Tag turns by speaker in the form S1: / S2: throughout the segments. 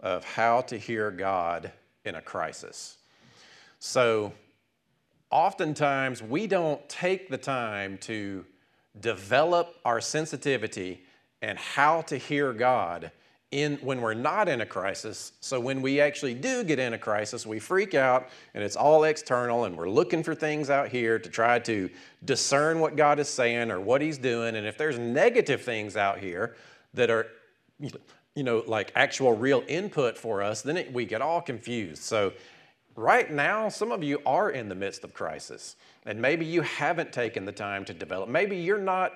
S1: of how to hear God in a crisis. So, oftentimes, we don't take the time to develop our sensitivity and how to hear God in when we're not in a crisis. So when we actually do get in a crisis, we freak out and it's all external and we're looking for things out here to try to discern what God is saying or what he's doing and if there's negative things out here that are you know like actual real input for us, then it, we get all confused. So right now some of you are in the midst of crisis and maybe you haven't taken the time to develop. Maybe you're not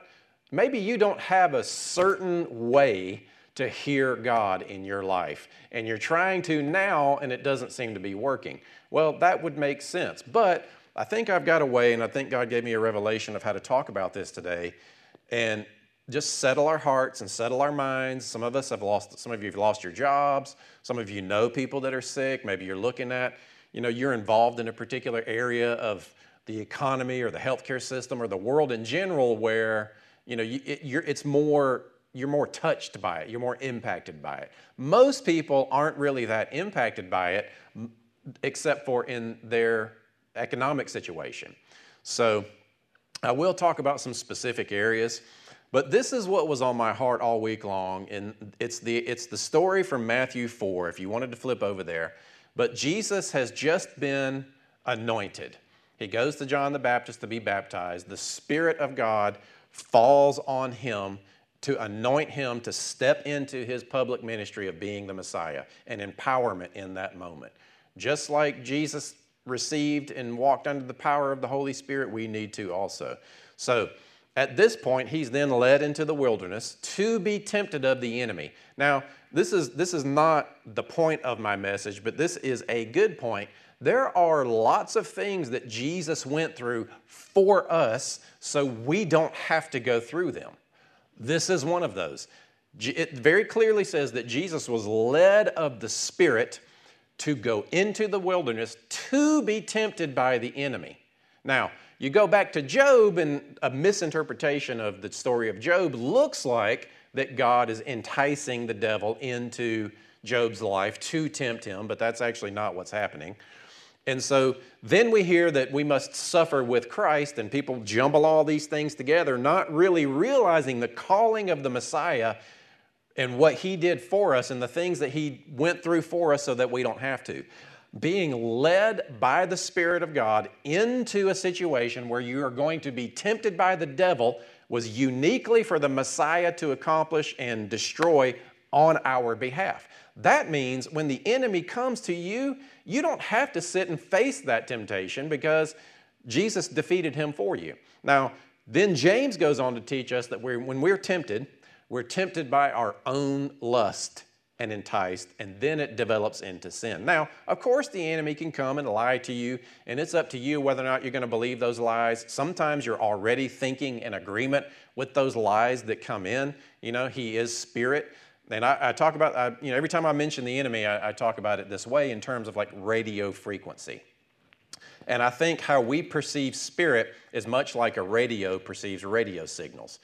S1: maybe you don't have a certain way to hear God in your life. And you're trying to now, and it doesn't seem to be working. Well, that would make sense. But I think I've got a way, and I think God gave me a revelation of how to talk about this today. And just settle our hearts and settle our minds. Some of us have lost, some of you have lost your jobs. Some of you know people that are sick. Maybe you're looking at, you know, you're involved in a particular area of the economy or the healthcare system or the world in general where, you know, it, it's more you're more touched by it, you're more impacted by it. Most people aren't really that impacted by it, except for in their economic situation. So I will talk about some specific areas, but this is what was on my heart all week long, and it's the, it's the story from Matthew 4, if you wanted to flip over there. But Jesus has just been anointed. He goes to John the Baptist to be baptized. The Spirit of God falls on him to anoint him to step into his public ministry of being the Messiah and empowerment in that moment. Just like Jesus received and walked under the power of the Holy Spirit, we need to also. So, at this point, he's then led into the wilderness to be tempted of the enemy. Now, this is, this is not the point of my message, but this is a good point. There are lots of things that Jesus went through for us so we don't have to go through them. This is one of those. It very clearly says that Jesus was led of the Spirit to go into the wilderness to be tempted by the enemy. Now, you go back to Job, and a misinterpretation of the story of Job looks like that God is enticing the devil into Job's life to tempt him, but that's actually not what's happening. And so then we hear that we must suffer with Christ, and people jumble all these things together, not really realizing the calling of the Messiah and what he did for us and the things that he went through for us so that we don't have to. Being led by the Spirit of God into a situation where you are going to be tempted by the devil was uniquely for the Messiah to accomplish and destroy on our behalf. That means when the enemy comes to you, you don't have to sit and face that temptation because Jesus defeated him for you. Now, then James goes on to teach us that we're, when we're tempted, we're tempted by our own lust and enticed, and then it develops into sin. Now, of course, the enemy can come and lie to you, and it's up to you whether or not you're going to believe those lies. Sometimes you're already thinking in agreement with those lies that come in. You know, he is spirit. And I, I talk about, I, you know, every time I mention the enemy, I, I talk about it this way in terms of like radio frequency. And I think how we perceive spirit is much like a radio perceives radio signals.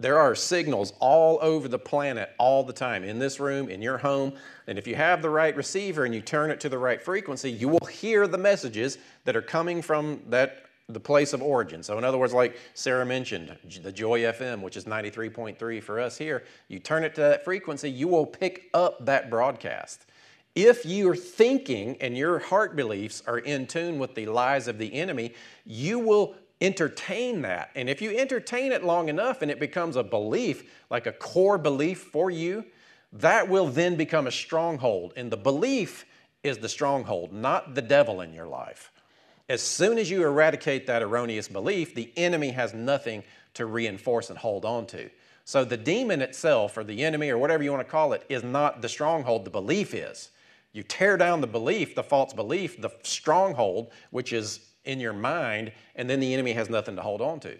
S1: There are signals all over the planet all the time, in this room, in your home. And if you have the right receiver and you turn it to the right frequency, you will hear the messages that are coming from that the place of origin. So, in other words, like Sarah mentioned, the Joy FM, which is 93.3 for us here, you turn it to that frequency, you will pick up that broadcast. If you're thinking and your heart beliefs are in tune with the lies of the enemy, you will entertain that. And if you entertain it long enough and it becomes a belief, like a core belief for you, that will then become a stronghold. And the belief is the stronghold, not the devil in your life. As soon as you eradicate that erroneous belief, the enemy has nothing to reinforce and hold on to. So the demon itself, or the enemy, or whatever you want to call it, is not the stronghold, the belief is. You tear down the belief, the false belief, the stronghold, which is in your mind, and then the enemy has nothing to hold on to.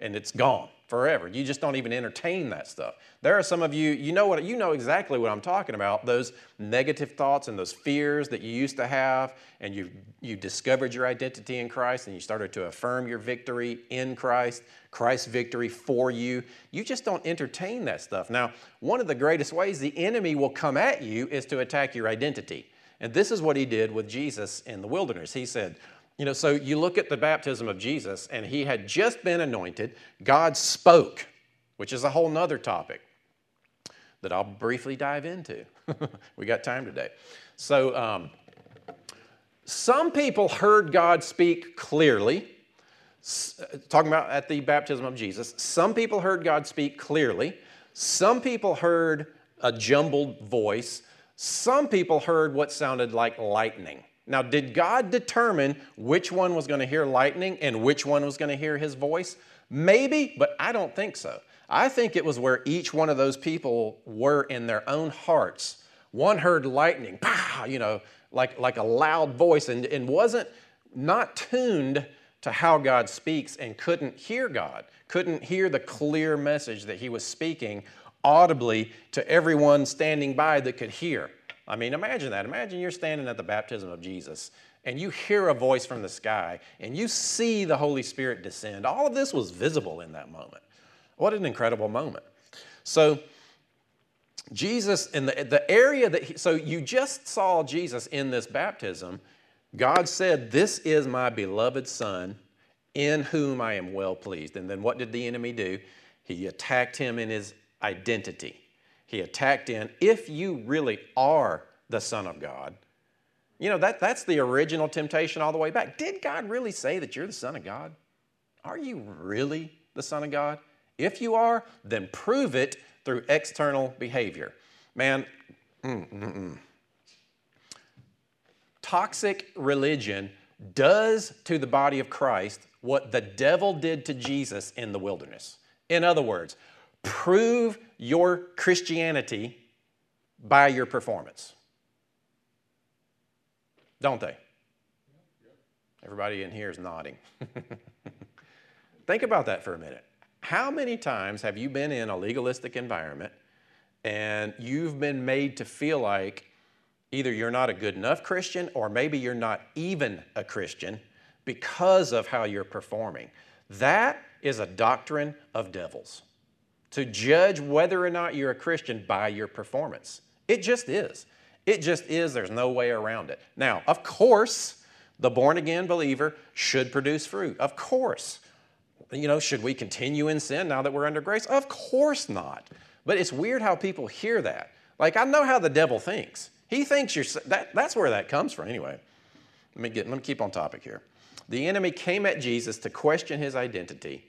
S1: And it's gone forever. You just don't even entertain that stuff. There are some of you, you know what you know exactly what I'm talking about, those negative thoughts and those fears that you used to have and you you discovered your identity in Christ and you started to affirm your victory in Christ, Christ's victory for you. You just don't entertain that stuff. Now, one of the greatest ways the enemy will come at you is to attack your identity. And this is what he did with Jesus in the wilderness. He said, you know, so you look at the baptism of Jesus, and he had just been anointed. God spoke, which is a whole nother topic that I'll briefly dive into. we got time today. So, um, some people heard God speak clearly, talking about at the baptism of Jesus. Some people heard God speak clearly. Some people heard a jumbled voice. Some people heard what sounded like lightning. Now, did God determine which one was going to hear lightning and which one was going to hear his voice? Maybe, but I don't think so. I think it was where each one of those people were in their own hearts. One heard lightning, pow, you know, like, like a loud voice, and, and wasn't not tuned to how God speaks and couldn't hear God, couldn't hear the clear message that he was speaking audibly to everyone standing by that could hear. I mean, imagine that. Imagine you're standing at the baptism of Jesus and you hear a voice from the sky and you see the Holy Spirit descend. All of this was visible in that moment. What an incredible moment. So, Jesus, in the, the area that, he, so you just saw Jesus in this baptism. God said, This is my beloved Son in whom I am well pleased. And then what did the enemy do? He attacked him in his identity he attacked in, if you really are the Son of God. You know, that, that's the original temptation all the way back. Did God really say that you're the Son of God? Are you really the Son of God? If you are, then prove it through external behavior. Man, mm, mm, mm. toxic religion does to the body of Christ what the devil did to Jesus in the wilderness. In other words, prove your Christianity by your performance. Don't they? Everybody in here is nodding. Think about that for a minute. How many times have you been in a legalistic environment and you've been made to feel like either you're not a good enough Christian or maybe you're not even a Christian because of how you're performing? That is a doctrine of devils to judge whether or not you're a Christian by your performance. It just is. It just is. There's no way around it. Now, of course, the born again believer should produce fruit. Of course. You know, should we continue in sin now that we're under grace? Of course not. But it's weird how people hear that. Like, I know how the devil thinks. He thinks you're, that, that's where that comes from, anyway. Let me, get, let me keep on topic here. The enemy came at Jesus to question his identity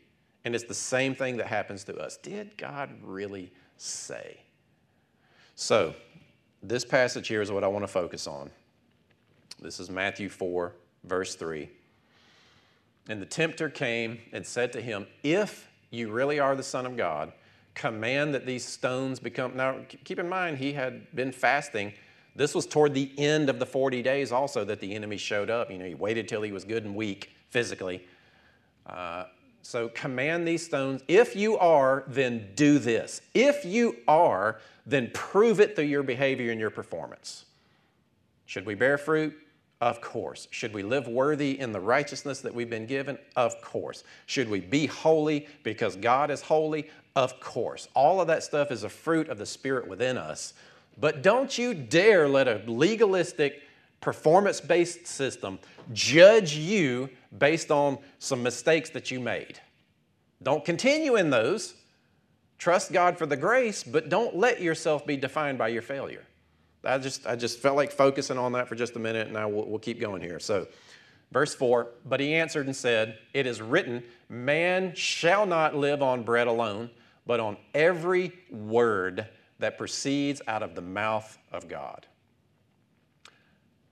S1: and it's the same thing that happens to us. Did God really say? So, this passage here is what I want to focus on. This is Matthew 4, verse 3. And the tempter came and said to him, If you really are the Son of God, command that these stones become. Now, keep in mind, he had been fasting. This was toward the end of the 40 days also that the enemy showed up. You know, he waited till he was good and weak physically. Uh, so command these stones. If you are, then do this. If you are, then prove it through your behavior and your performance. Should we bear fruit? Of course. Should we live worthy in the righteousness that we've been given? Of course. Should we be holy because God is holy? Of course. All of that stuff is a fruit of the Spirit within us. But don't you dare let a legalistic, performance based system judge you based on some mistakes that you made. Don't continue in those. Trust God for the grace, but don't let yourself be defined by your failure. I just, I just felt like focusing on that for just a minute, and I will, we'll keep going here. So, verse 4 But he answered and said, It is written, Man shall not live on bread alone, but on every word that proceeds out of the mouth of God.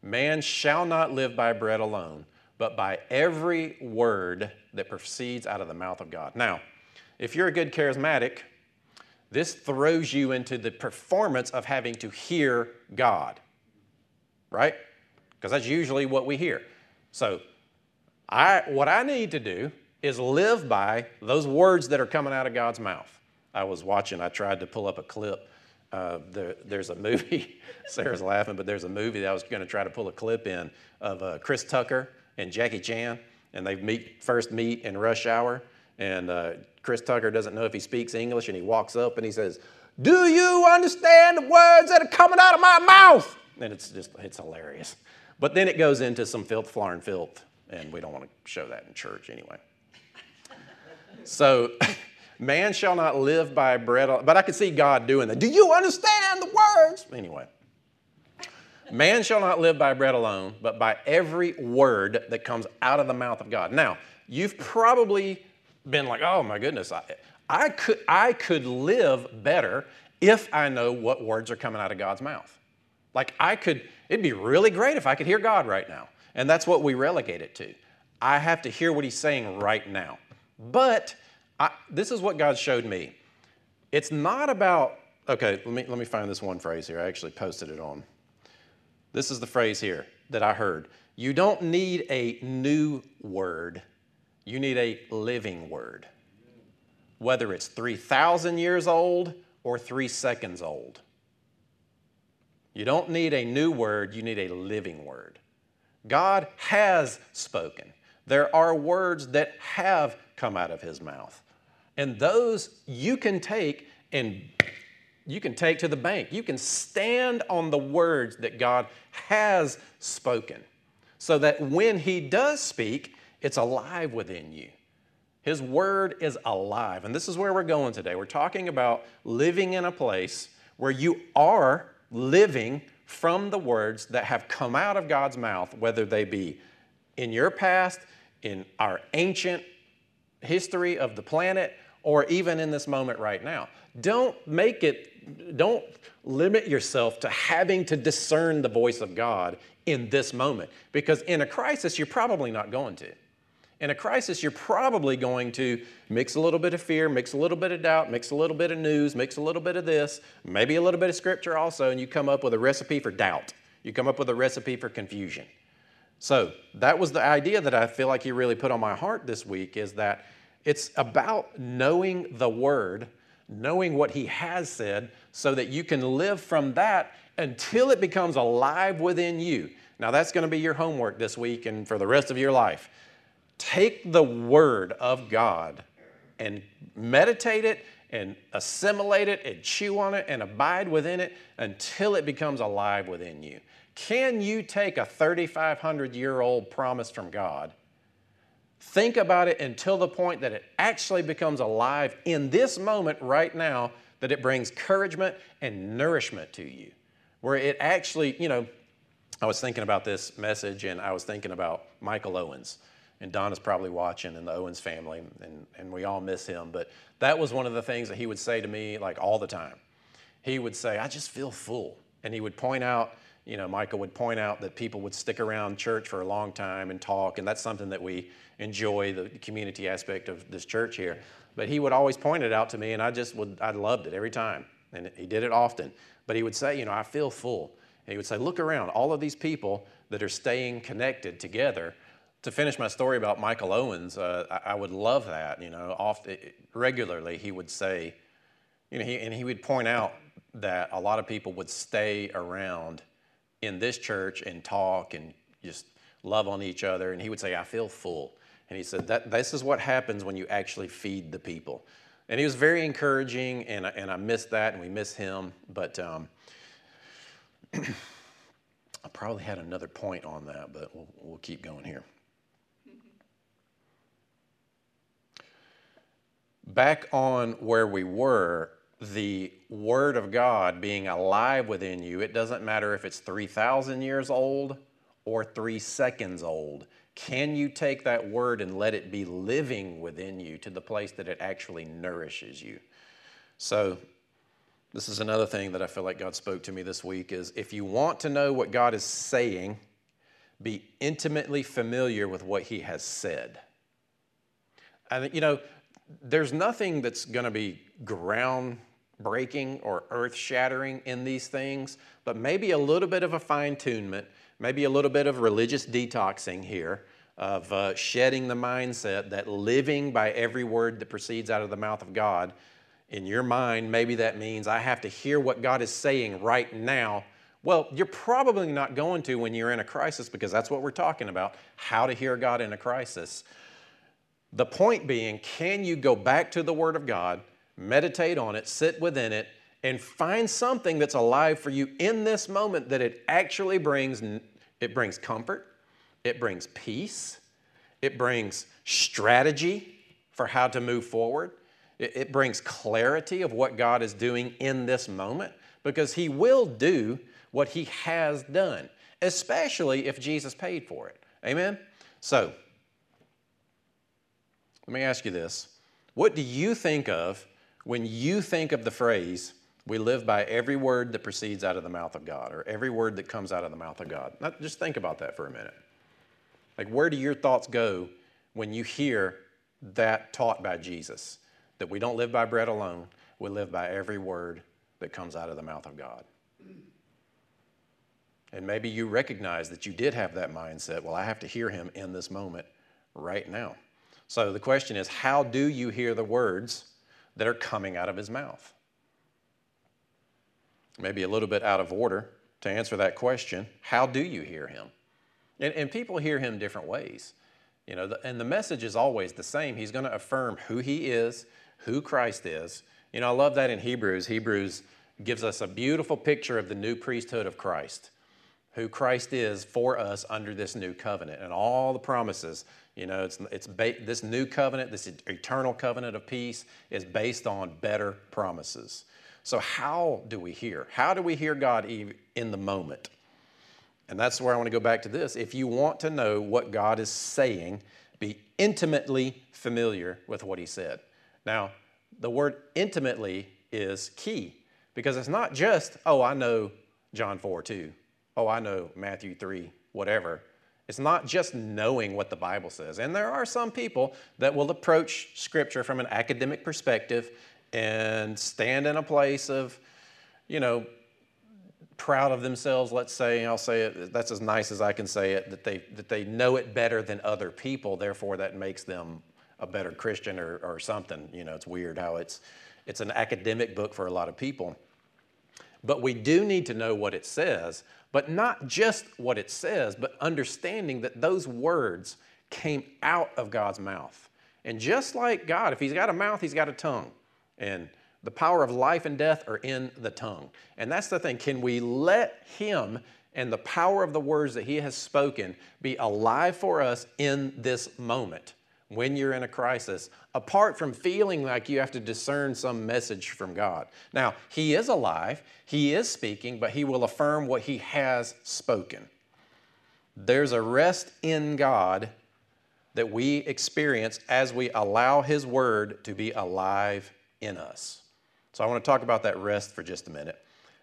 S1: Man shall not live by bread alone, but by every word that proceeds out of the mouth of God. Now, if you're a good charismatic, this throws you into the performance of having to hear God. right? Because that's usually what we hear. So, I, what I need to do is live by those words that are coming out of God's mouth. I was watching, I tried to pull up a clip. Uh, there, there's a movie, Sarah's laughing, but there's a movie that I was going to try to pull a clip in of uh, Chris Tucker and Jackie Chan, and they meet first meet in rush hour, and uh, Chris Tucker doesn't know if he speaks English, and he walks up and he says, "Do you understand the words that are coming out of my mouth?" And it's just it's hilarious. But then it goes into some filth, floor, and filth, and we don't want to show that in church anyway. So, man shall not live by bread, alone. but I could see God doing that. Do you understand the words? Anyway. Man shall not live by bread alone, but by every word that comes out of the mouth of God. Now, you've probably been like, oh my goodness, I, I, could, I could live better if I know what words are coming out of God's mouth. Like, I could, it'd be really great if I could hear God right now. And that's what we relegate it to. I have to hear what He's saying right now. But I, this is what God showed me. It's not about, okay, let me, let me find this one phrase here. I actually posted it on this is the phrase here that I heard. You don't need a new word, you need a living word. Whether it's 3,000 years old or three seconds old. You don't need a new word, you need a living word. God has spoken. There are words that have come out of his mouth. And those you can take and you can take to the bank. You can stand on the words that God has spoken so that when He does speak, it's alive within you. His word is alive. And this is where we're going today. We're talking about living in a place where you are living from the words that have come out of God's mouth, whether they be in your past, in our ancient history of the planet, or even in this moment right now. Don't make it don't limit yourself to having to discern the voice of God in this moment because in a crisis, you're probably not going to. In a crisis, you're probably going to mix a little bit of fear, mix a little bit of doubt, mix a little bit of news, mix a little bit of this, maybe a little bit of scripture also, and you come up with a recipe for doubt. You come up with a recipe for confusion. So that was the idea that I feel like he really put on my heart this week is that it's about knowing the word knowing what He has said, so that you can live from that until it becomes alive within you. Now, that's going to be your homework this week and for the rest of your life. Take the Word of God and meditate it and assimilate it and chew on it and abide within it until it becomes alive within you. Can you take a 3,500 year old promise from God Think about it until the point that it actually becomes alive in this moment right now, that it brings encouragement and nourishment to you. Where it actually, you know, I was thinking about this message and I was thinking about Michael Owens. And Donna's probably watching and the Owens family, and, and we all miss him. But that was one of the things that he would say to me like all the time. He would say, I just feel full. And he would point out, you know, Michael would point out that people would stick around church for a long time and talk, and that's something that we enjoy the community aspect of this church here. But he would always point it out to me, and I just would, I loved it every time. And he did it often. But he would say, you know, I feel full. And he would say, look around, all of these people that are staying connected together. To finish my story about Michael Owens, uh, I, I, would love that. You know, often, regularly he would say, you know, he, and he would point out that a lot of people would stay around in this church and talk and just love on each other. And he would say, I feel full. And he said, that, This is what happens when you actually feed the people. And he was very encouraging, and and I missed that, and we miss him. But um, I probably had another point on that, but we'll, we'll keep going here. Back on where we were, the Word of God being alive within you, it doesn't matter if it's 3,000 years old or three seconds old. Can you take that word and let it be living within you to the place that it actually nourishes you? So, this is another thing that I feel like God spoke to me this week is if you want to know what God is saying, be intimately familiar with what he has said. And you know, there's nothing that's going to be ground breaking or earth shattering in these things, but maybe a little bit of a fine tunement, maybe a little bit of religious detoxing here, of uh, shedding the mindset that living by every word that proceeds out of the mouth of God. In your mind, maybe that means I have to hear what God is saying right now. Well, you're probably not going to when you're in a crisis because that's what we're talking about how to hear God in a crisis. The point being, can you go back to the Word of God, meditate on it, sit within it, and find something that's alive for you in this moment that it actually brings it brings comfort, it brings peace, it brings strategy for how to move forward. It, it brings clarity of what God is doing in this moment because He will do what He has done, especially if Jesus paid for it. Amen? So, let me ask you this. What do you think of when you think of the phrase, we live by every word that proceeds out of the mouth of God, or every word that comes out of the mouth of God? Now, just think about that for a minute. Like, where do your thoughts go when you hear that taught by Jesus? That we don't live by bread alone, we live by every word that comes out of the mouth of God. And maybe you recognize that you did have that mindset. Well, I have to hear him in this moment right now. So the question is how do you hear the words that are coming out of his mouth? Maybe a little bit out of order to answer that question. How do you hear him? And, and people hear him different ways. You know, the, and the message is always the same. He's going to affirm who he is, who Christ is. You know, I love that in Hebrews. Hebrews gives us a beautiful picture of the new priesthood of Christ, who Christ is for us under this new covenant and all the promises. You know, it's, it's ba- this new covenant, this eternal covenant of peace, is based on better promises. So, how do we hear? How do we hear God in the moment? And that's where I want to go back to this. If you want to know what God is saying, be intimately familiar with what He said. Now, the word intimately is key because it's not just, oh, I know John 4 2, oh, I know Matthew 3, whatever. It's not just knowing what the Bible says. And there are some people that will approach Scripture from an academic perspective and stand in a place of, you know, proud of themselves, let's say, I'll say it, that's as nice as I can say it, that they, that they know it better than other people, therefore that makes them a better Christian or, or something. You know, it's weird how it's, it's an academic book for a lot of people. But we do need to know what it says, but not just what it says, but understanding that those words came out of God's mouth. And just like God, if He's got a mouth, He's got a tongue. And the power of life and death are in the tongue. And that's the thing. Can we let Him and the power of the words that He has spoken be alive for us in this moment when you're in a crisis, apart from feeling like you have to discern some message from God? Now, He is alive, He is speaking, but He will affirm what He has spoken. There's a rest in God that we experience as we allow His Word to be alive in us. So I want to talk about that rest for just a minute.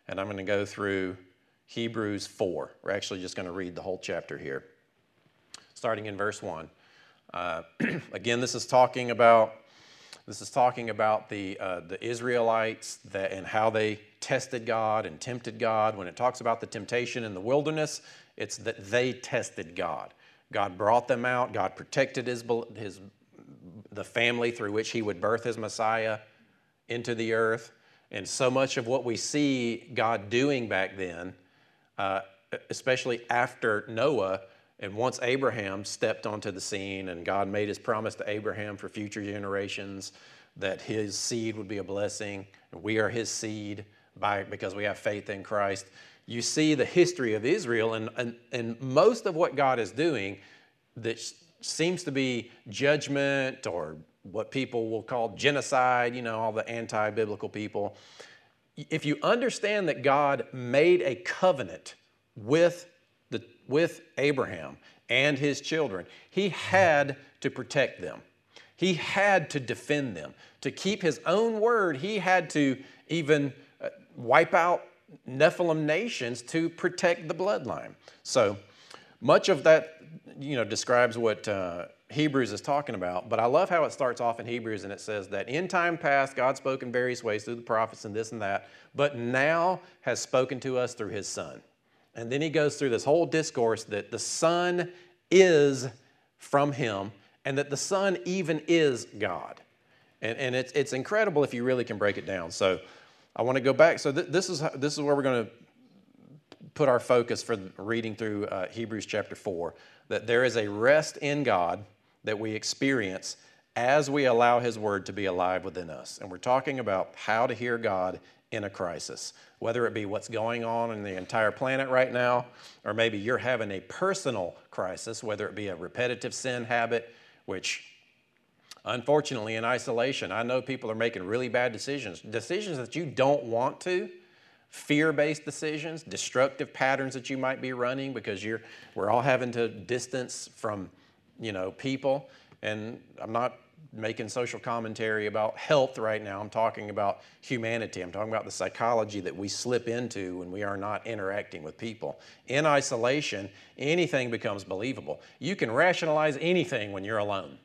S1: And I'm going to go through Hebrews 4. We're actually just going to read the whole chapter here, starting in verse 1. Uh, again, this is talking about this is talking about the, uh, the Israelites that, and how they tested God and tempted God. When it talks about the temptation in the wilderness, it's that they tested God. God brought them out. God protected his, his, the family through which he would birth his Messiah into the earth. And so much of what we see God doing back then, uh, especially after Noah, and once Abraham stepped onto the scene and God made his promise to Abraham for future generations that his seed would be a blessing, and we are his seed by, because we have faith in Christ. You see the history of Israel, and, and, and most of what God is doing that seems to be judgment or what people will call genocide, you know, all the anti biblical people. If you understand that God made a covenant with, the, with Abraham and his children, he had to protect them. He had to defend them. To keep his own word, he had to even uh, wipe out Nephilim nations to protect the bloodline. So much of that, you know, describes what uh, Hebrews is talking about, but I love how it starts off in Hebrews and it says that in time past, God spoke in various ways through the prophets and this and that, but now has spoken to us through his Son. And then he goes through this whole discourse that the Son is from him and that the Son even is God. And, and it's, it's incredible if you really can break it down. So I want to go back. So th- this, is, this is where we're going to put our focus for reading through uh, Hebrews chapter 4 that there is a rest in God that we experience as we allow His Word to be alive within us. And we're talking about how to hear God in a crisis, whether it be what's going on in the entire planet right now, or maybe you're having a personal crisis, whether it be a repetitive sin habit, which unfortunately in isolation, I know people are making really bad decisions, decisions that you don't want to fear based decisions, destructive patterns that you might be running because you're, we're all having to distance from you know, people. And I'm not making social commentary about health right now. I'm talking about humanity. I'm talking about the psychology that we slip into when we are not interacting with people. In isolation, anything becomes believable. You can rationalize anything when you're alone.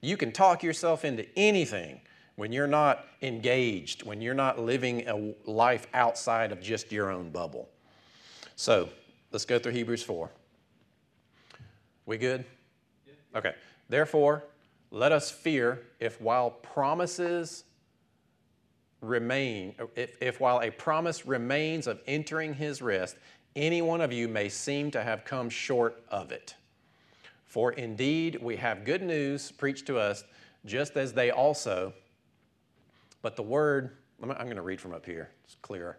S1: You can talk yourself into anything when you're not engaged, when you're not living a life outside of just your own bubble. So let's go through Hebrews 4. We good? Okay. Therefore, let us fear if while promises remain, if, if while a promise remains of entering his rest, any one of you may seem to have come short of it. For indeed, we have good news preached to us, just as they also but the word, I'm going to read from up here, it's clearer.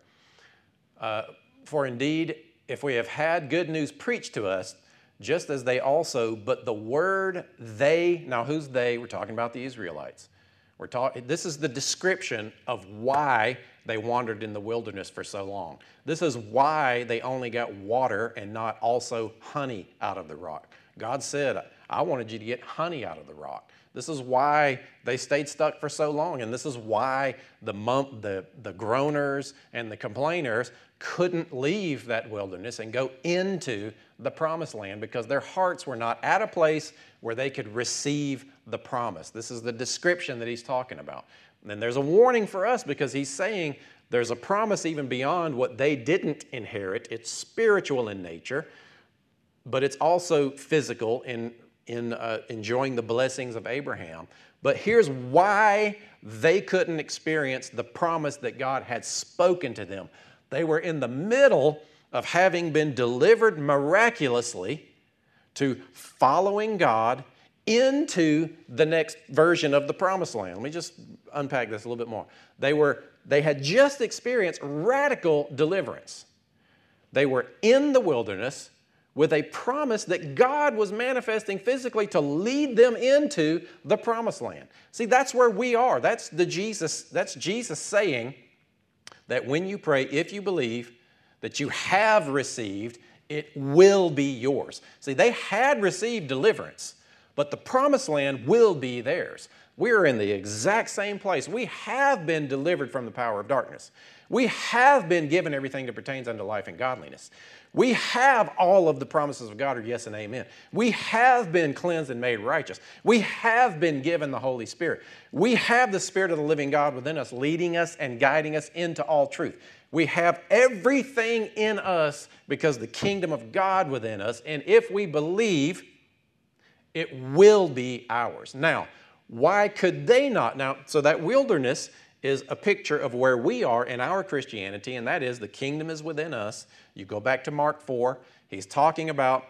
S1: Uh, For indeed, if we have had good news preached to us, just as they also, but the word they, now who's they? We're talking about the Israelites. We're talking, this is the description of why they wandered in the wilderness for so long. This is why they only got water and not also honey out of the rock. God said, I wanted you to get honey out of the rock. This is why they stayed stuck for so long, and this is why the, mum, the, the groaners and the complainers couldn't leave that wilderness and go into the promised land because their hearts were not at a place where they could receive the promise. This is the description that he's talking about. And there's a warning for us because he's saying there's a promise even beyond what they didn't inherit. It's spiritual in nature, but it's also physical in in uh, enjoying the blessings of Abraham. But here's why they couldn't experience the promise that God had spoken to them. They were in the middle of having been delivered miraculously to following God into the next version of the promised land. Let me just unpack this a little bit more. They were they had just experienced radical deliverance. They were in the wilderness with a promise that God was manifesting physically to lead them into the promised land. See, that's where we are. That's the Jesus, that's Jesus saying that when you pray, if you believe that you have received, it will be yours. See, they had received deliverance, but the promised land will be theirs. We're in the exact same place. We have been delivered from the power of darkness. We have been given everything that pertains unto life and godliness. We have all of the promises of God are yes and amen. We have been cleansed and made righteous. We have been given the Holy Spirit. We have the Spirit of the living God within us, leading us and guiding us into all truth. We have everything in us because the kingdom of God within us. And if we believe, it will be ours. Now, why could they not? Now, so that wilderness is a picture of where we are in our Christianity, and that is the kingdom is within us. You go back to Mark 4, he's talking about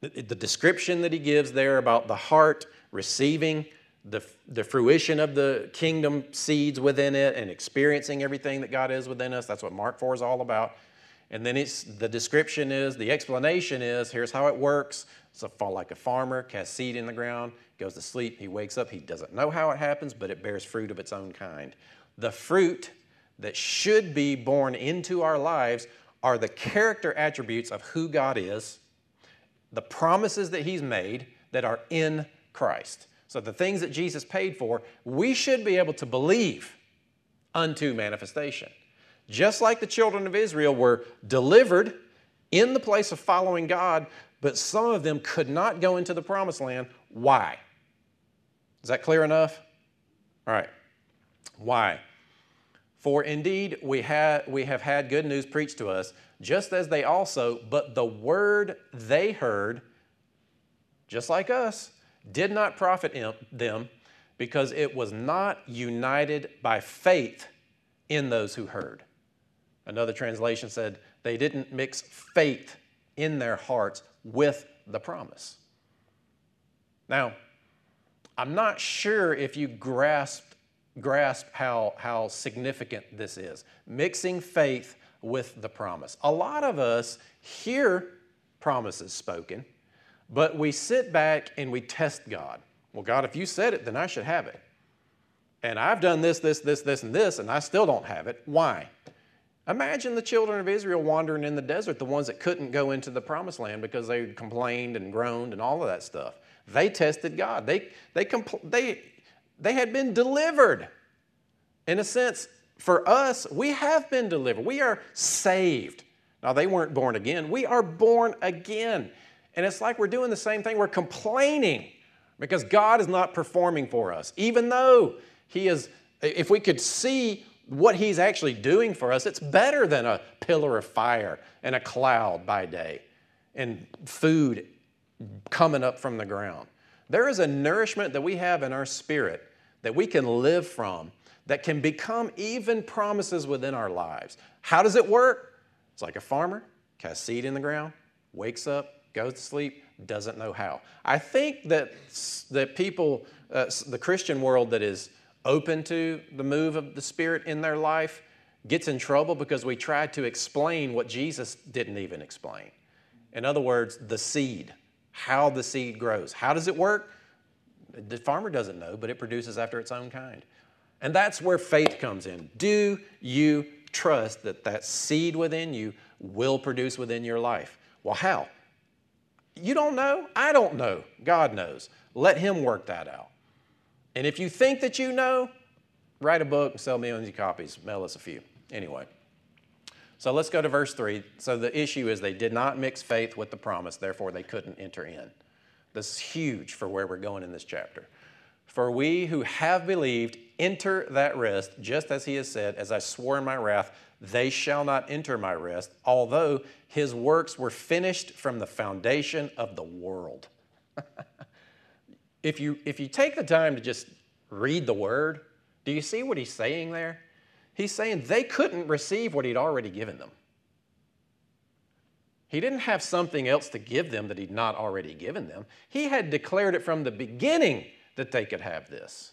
S1: the, the description that he gives there about the heart receiving the, the fruition of the kingdom seeds within it and experiencing everything that God is within us. That's what Mark 4 is all about. And then it's the description is, the explanation is, here's how it works. It's a, like a farmer casts seed in the ground, goes to sleep, he wakes up, he doesn't know how it happens, but it bears fruit of its own kind. The fruit that should be born into our lives are the character attributes of who God is, the promises that He's made that are in Christ. So, the things that Jesus paid for, we should be able to believe unto manifestation. Just like the children of Israel were delivered in the place of following God but some of them could not go into the promised land. Why? Is that clear enough? All right. Why? For indeed we, we have had good news preached to us, just as they also, but the word they heard, just like us, did not profit them because it was not united by faith in those who heard. Another translation said they didn't mix faith in their hearts with the promise. Now, I'm not sure if you grasp, grasp how, how significant this is. Mixing faith with the promise. A lot of us hear promises spoken, but we sit back and we test God. Well, God, if you said it, then I should have it. And I've done this, this, this, this, and this, and I still don't have it. Why? Imagine the children of Israel wandering in the desert, the ones that couldn't go into the promised land because they complained and groaned and all of that stuff. They tested God. They, they, compl- they, they had been delivered. In a sense, for us, we have been delivered. We are saved. Now, they weren't born again. We are born again. And it's like we're doing the same thing. We're complaining because God is not performing for us. Even though He is, if we could see what He's actually doing for us, it's better than a pillar of fire and a cloud by day and food coming up from the ground. There is a nourishment that we have in our spirit that we can live from that can become even promises within our lives. How does it work? It's like a farmer casts seed in the ground, wakes up, goes to sleep, doesn't know how. I think that, that people, uh, the Christian world that is open to the move of the Spirit in their life, gets in trouble because we try to explain what Jesus didn't even explain. In other words, the seed, how the seed grows. How does it work? The farmer doesn't know, but it produces after its own kind. And that's where faith comes in. Do you trust that that seed within you will produce within your life? Well, how? You don't know? I don't know. God knows. Let Him work that out. And if you think that you know, write a book and sell millions of copies. Mail us a few. Anyway. So let's go to verse 3. So the issue is they did not mix faith with the promise, therefore they couldn't enter in. This is huge for where we're going in this chapter. For we who have believed enter that rest, just as he has said, As I swore in my wrath, they shall not enter my rest, although his works were finished from the foundation of the world. if, you, if you take the time to just read the word, do you see what he's saying there? He's saying they couldn't receive what he'd already given them. He didn't have something else to give them that he'd not already given them. He had declared it from the beginning that they could have this.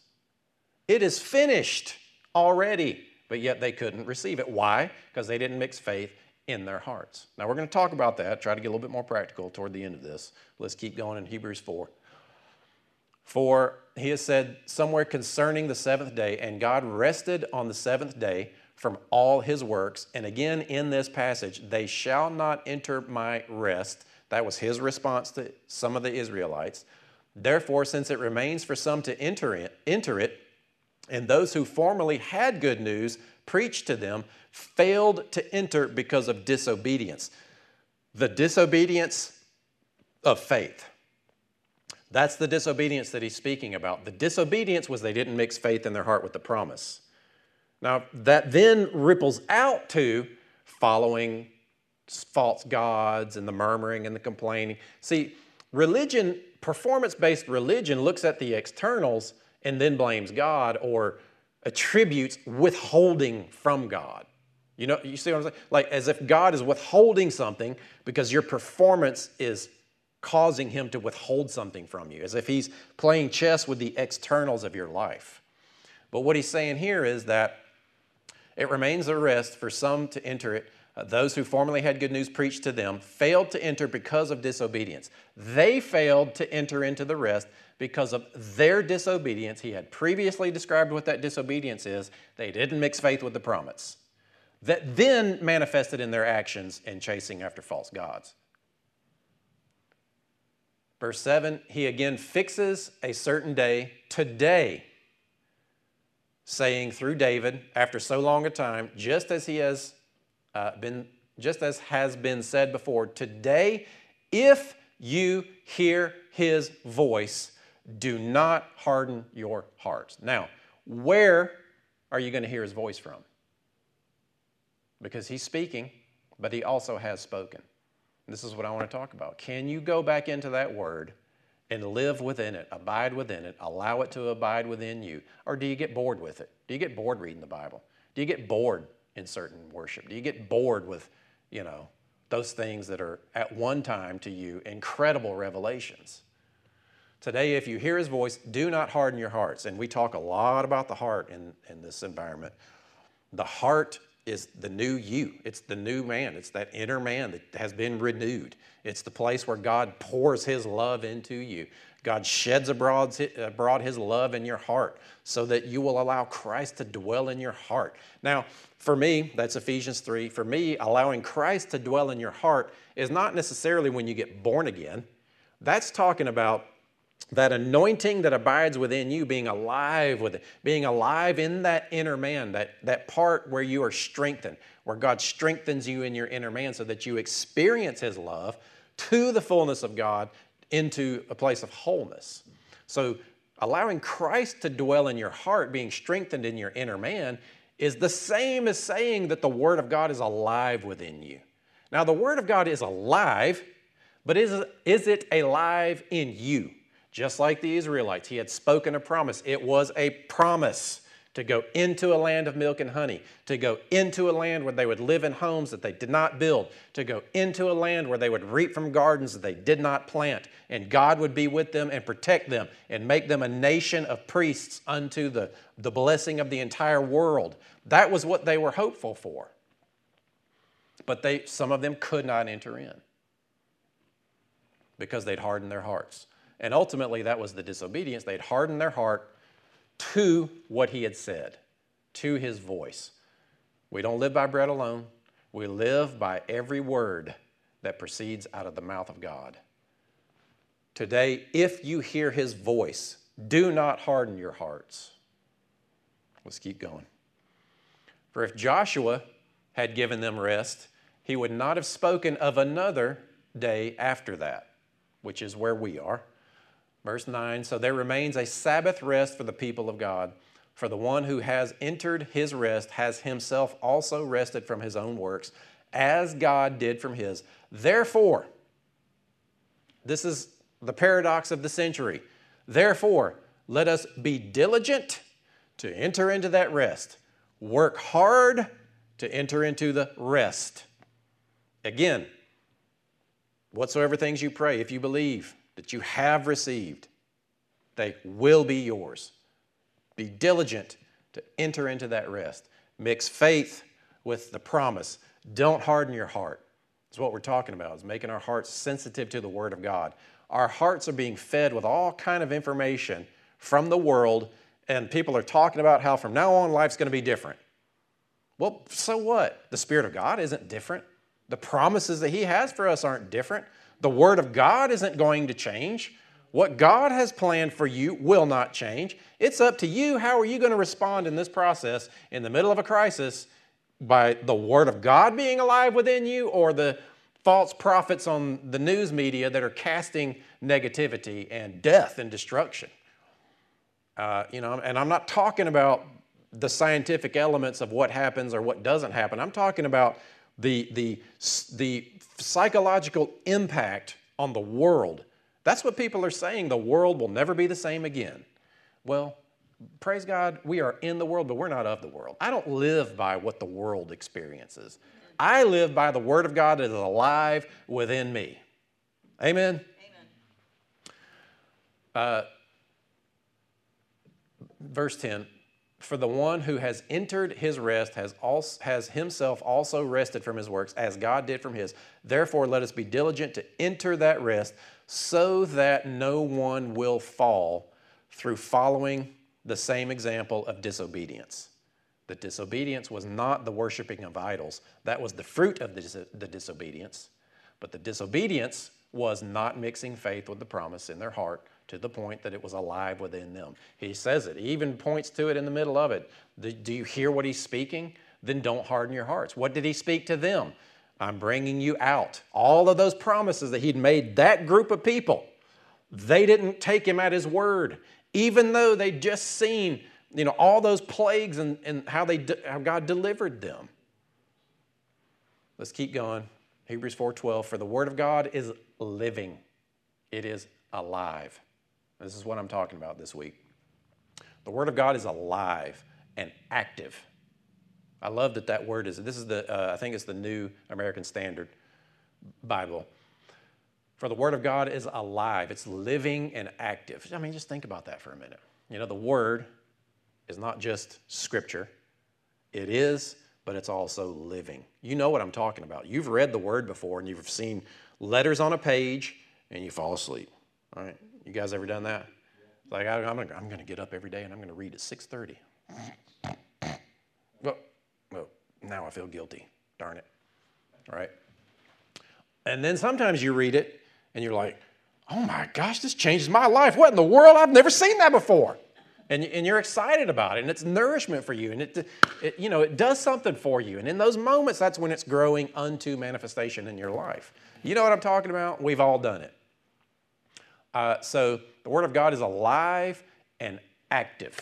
S1: It is finished already, but yet they couldn't receive it. Why? Because they didn't mix faith in their hearts. Now we're going to talk about that, try to get a little bit more practical toward the end of this. Let's keep going in Hebrews 4. For he has said somewhere concerning the seventh day, and God rested on the seventh day from all his works. And again in this passage, they shall not enter my rest. That was his response to some of the Israelites. Therefore, since it remains for some to enter it, enter it, and those who formerly had good news preached to them failed to enter because of disobedience. The disobedience of faith. That's the disobedience that he's speaking about. The disobedience was they didn't mix faith in their heart with the promise. Now, that then ripples out to following false gods and the murmuring and the complaining. See, religion performance based religion looks at the externals and then blames God or attributes withholding from God. You know, you see what I'm saying? Like as if God is withholding something because your performance is causing him to withhold something from you, as if he's playing chess with the externals of your life. But what he's saying here is that it remains a rest for some to enter it uh, those who formerly had good news preached to them failed to enter because of disobedience. They failed to enter into the rest because of their disobedience. He had previously described what that disobedience is. They didn't mix faith with the promise. That then manifested in their actions in chasing after false gods. Verse 7 He again fixes a certain day, today, saying through David, after so long a time, just as he has uh, been, just as has been said before, today, if you hear his voice, do not harden your hearts. Now, where are you going to hear his voice from? Because he's speaking, but he also has spoken. This is what I want to talk about. Can you go back into that word and live within it, abide within it, allow it to abide within you? Or do you get bored with it? Do you get bored reading the Bible? Do you get bored in certain worship? Do you get bored with, you know, those things that are at one time to you incredible revelations? Today, if you hear his voice, do not harden your hearts. And we talk a lot about the heart in, in this environment. The heart is the new you. It's the new man. It's that inner man that has been renewed. It's the place where God pours his love into you. God sheds abroad, abroad his love in your heart so that you will allow Christ to dwell in your heart. Now, for me, that's Ephesians 3. For me, allowing Christ to dwell in your heart is not necessarily when you get born again. That's talking about that anointing that abides within you being alive with it, being alive in that inner man, that, that part where you are strengthened, where God strengthens you in your inner man so that you experience his love to the fullness of God into a place of wholeness. So allowing Christ to dwell in your heart, being strengthened in your inner man, is the same as saying that the Word of God is alive within you. Now, the Word of God is alive, but is, is it alive in you? Just like the Israelites, he had spoken a promise. It was a promise to go into a land of milk and honey, to go into a land where they would live in homes that they did not build, to go into a land where they would reap from gardens that they did not plant, and God would be with them and protect them and make them a nation of priests unto the, the blessing of the entire world. That was what they were hopeful for. But they, some of them could not enter in because they'd hardened their hearts. And ultimately, that was the disobedience. They'd hardened their heart to what he had said, to his voice. We don't live by bread alone, we live by every word that proceeds out of the mouth of God. Today, if you hear his voice, do not harden your hearts. Let's keep going. For if Joshua had given them rest, he would not have spoken of another day after that, which is where we are. Verse 9 So there remains a Sabbath rest for the people of God. For the one who has entered his rest has himself also rested from his own works, as God did from his. Therefore, this is the paradox of the century. Therefore, let us be diligent to enter into that rest. Work hard to enter into the rest. Again, whatsoever things you pray, if you believe, that you have received, they will be yours. Be diligent to enter into that rest. Mix faith with the promise. Don't harden your heart. That's what we're talking about, is making our hearts sensitive to the Word of God. Our hearts are being fed with all kind of information from the world, and people are talking about how from now on life's going to be different. Well, so what? The Spirit of God isn't different. The promises that He has for us aren't different. The Word of God isn't going to change. What God has planned for you will not change. It's up to you. How are you going to respond in this process in the middle of a crisis by the Word of God being alive within you or the false prophets on the news media that are casting negativity and death and destruction? Uh, you know, and I'm not talking about the scientific elements of what happens or what doesn't happen. I'm talking about the, the, the psychological impact on the world. That's what people are saying. The world will never be the same again. Well, praise God, we are in the world, but we're not of the world. I don't live by what the world experiences. I live by the Word of God that is alive within me. Amen? Amen. Uh, verse 10 for the one who has entered his rest has, also, has himself also rested from his works, as God did from his. Therefore, let us be diligent to enter that rest, so that no one will fall through following the same example of disobedience. The disobedience was not the worshiping of idols, that was the fruit of the, dis- the disobedience. But the disobedience was not mixing faith with the promise in their heart to the point that it was alive within them. He says it, he even points to it in the middle of it. Do you hear what he's speaking? Then don't harden your hearts. What did he speak to them? I'm bringing you out. All of those promises that he'd made that group of people, they didn't take him at his word, even though they'd just seen you know, all those plagues and, and how, they, how God delivered them. Let's keep going. Hebrews 4:12 for the word of God is living. It is alive. This is what I'm talking about this week. The word of God is alive and active. I love that that word is this is the uh, I think it's the New American Standard Bible. For the word of God is alive. It's living and active. I mean just think about that for a minute. You know the word is not just scripture. It is but it's also living. You know what I'm talking about. You've read the word before and you've seen letters on a page and you fall asleep. All right? You guys ever done that? Like, I, am I'm gonna get up every day and I'm gonna read at 6.30. Well, well, now I feel guilty. Darn it. Right? And then sometimes you read it and you're like, oh my gosh, this changes my life. What in the world? I've never seen that before and, and you're excited about it and it's nourishment for you and it, it, you know it does something for you and in those moments that's when it's growing unto manifestation in your life you know what i'm talking about we've all done it uh, so the word of god is alive and active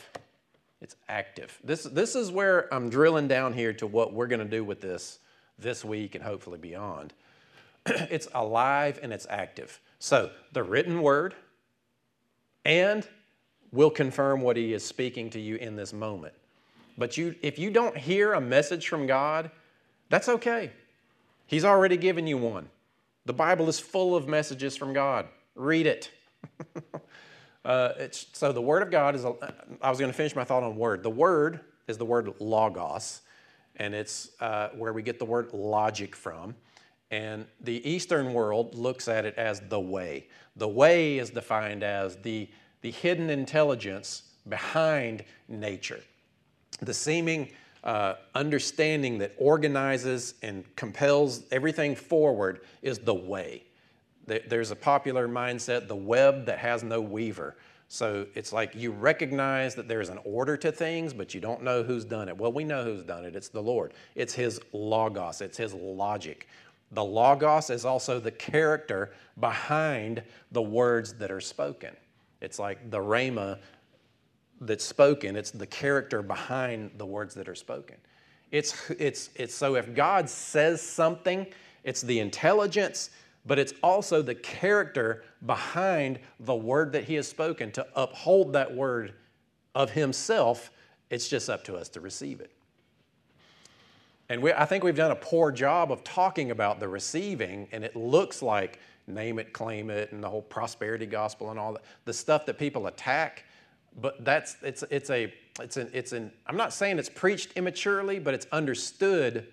S1: it's active this, this is where i'm drilling down here to what we're going to do with this this week and hopefully beyond it's alive and it's active so the written word and will confirm what He is speaking to you in this moment. But you, if you don't hear a message from God, that's okay. He's already given you one. The Bible is full of messages from God. Read it. uh, so the Word of God is, a, I was going to finish my thought on Word. The Word is the word logos, and it's uh, where we get the word logic from. And the Eastern world looks at it as the way. The way is defined as the the hidden intelligence behind nature, the seeming uh, understanding that organizes and compels everything forward is the way. There's a popular mindset, the web that has no weaver. So it's like you recognize that there's an order to things, but you don't know who's done it. Well, we know who's done it. It's the Lord. It's His logos, it's His logic. The logos is also the character behind the words that are spoken. It's like the rhema that's spoken, it's the character behind the words that are spoken. It's, it's, it's so if God says something, it's the intelligence, but it's also the character behind the word that He has spoken to uphold that word of Himself. It's just up to us to receive it. And we, I think we've done a poor job of talking about the receiving, and it looks like name it, claim it, and the whole prosperity gospel and all that, the stuff that people attack. But that's it's it's a it's an it's an I'm not saying it's preached immaturely, but it's understood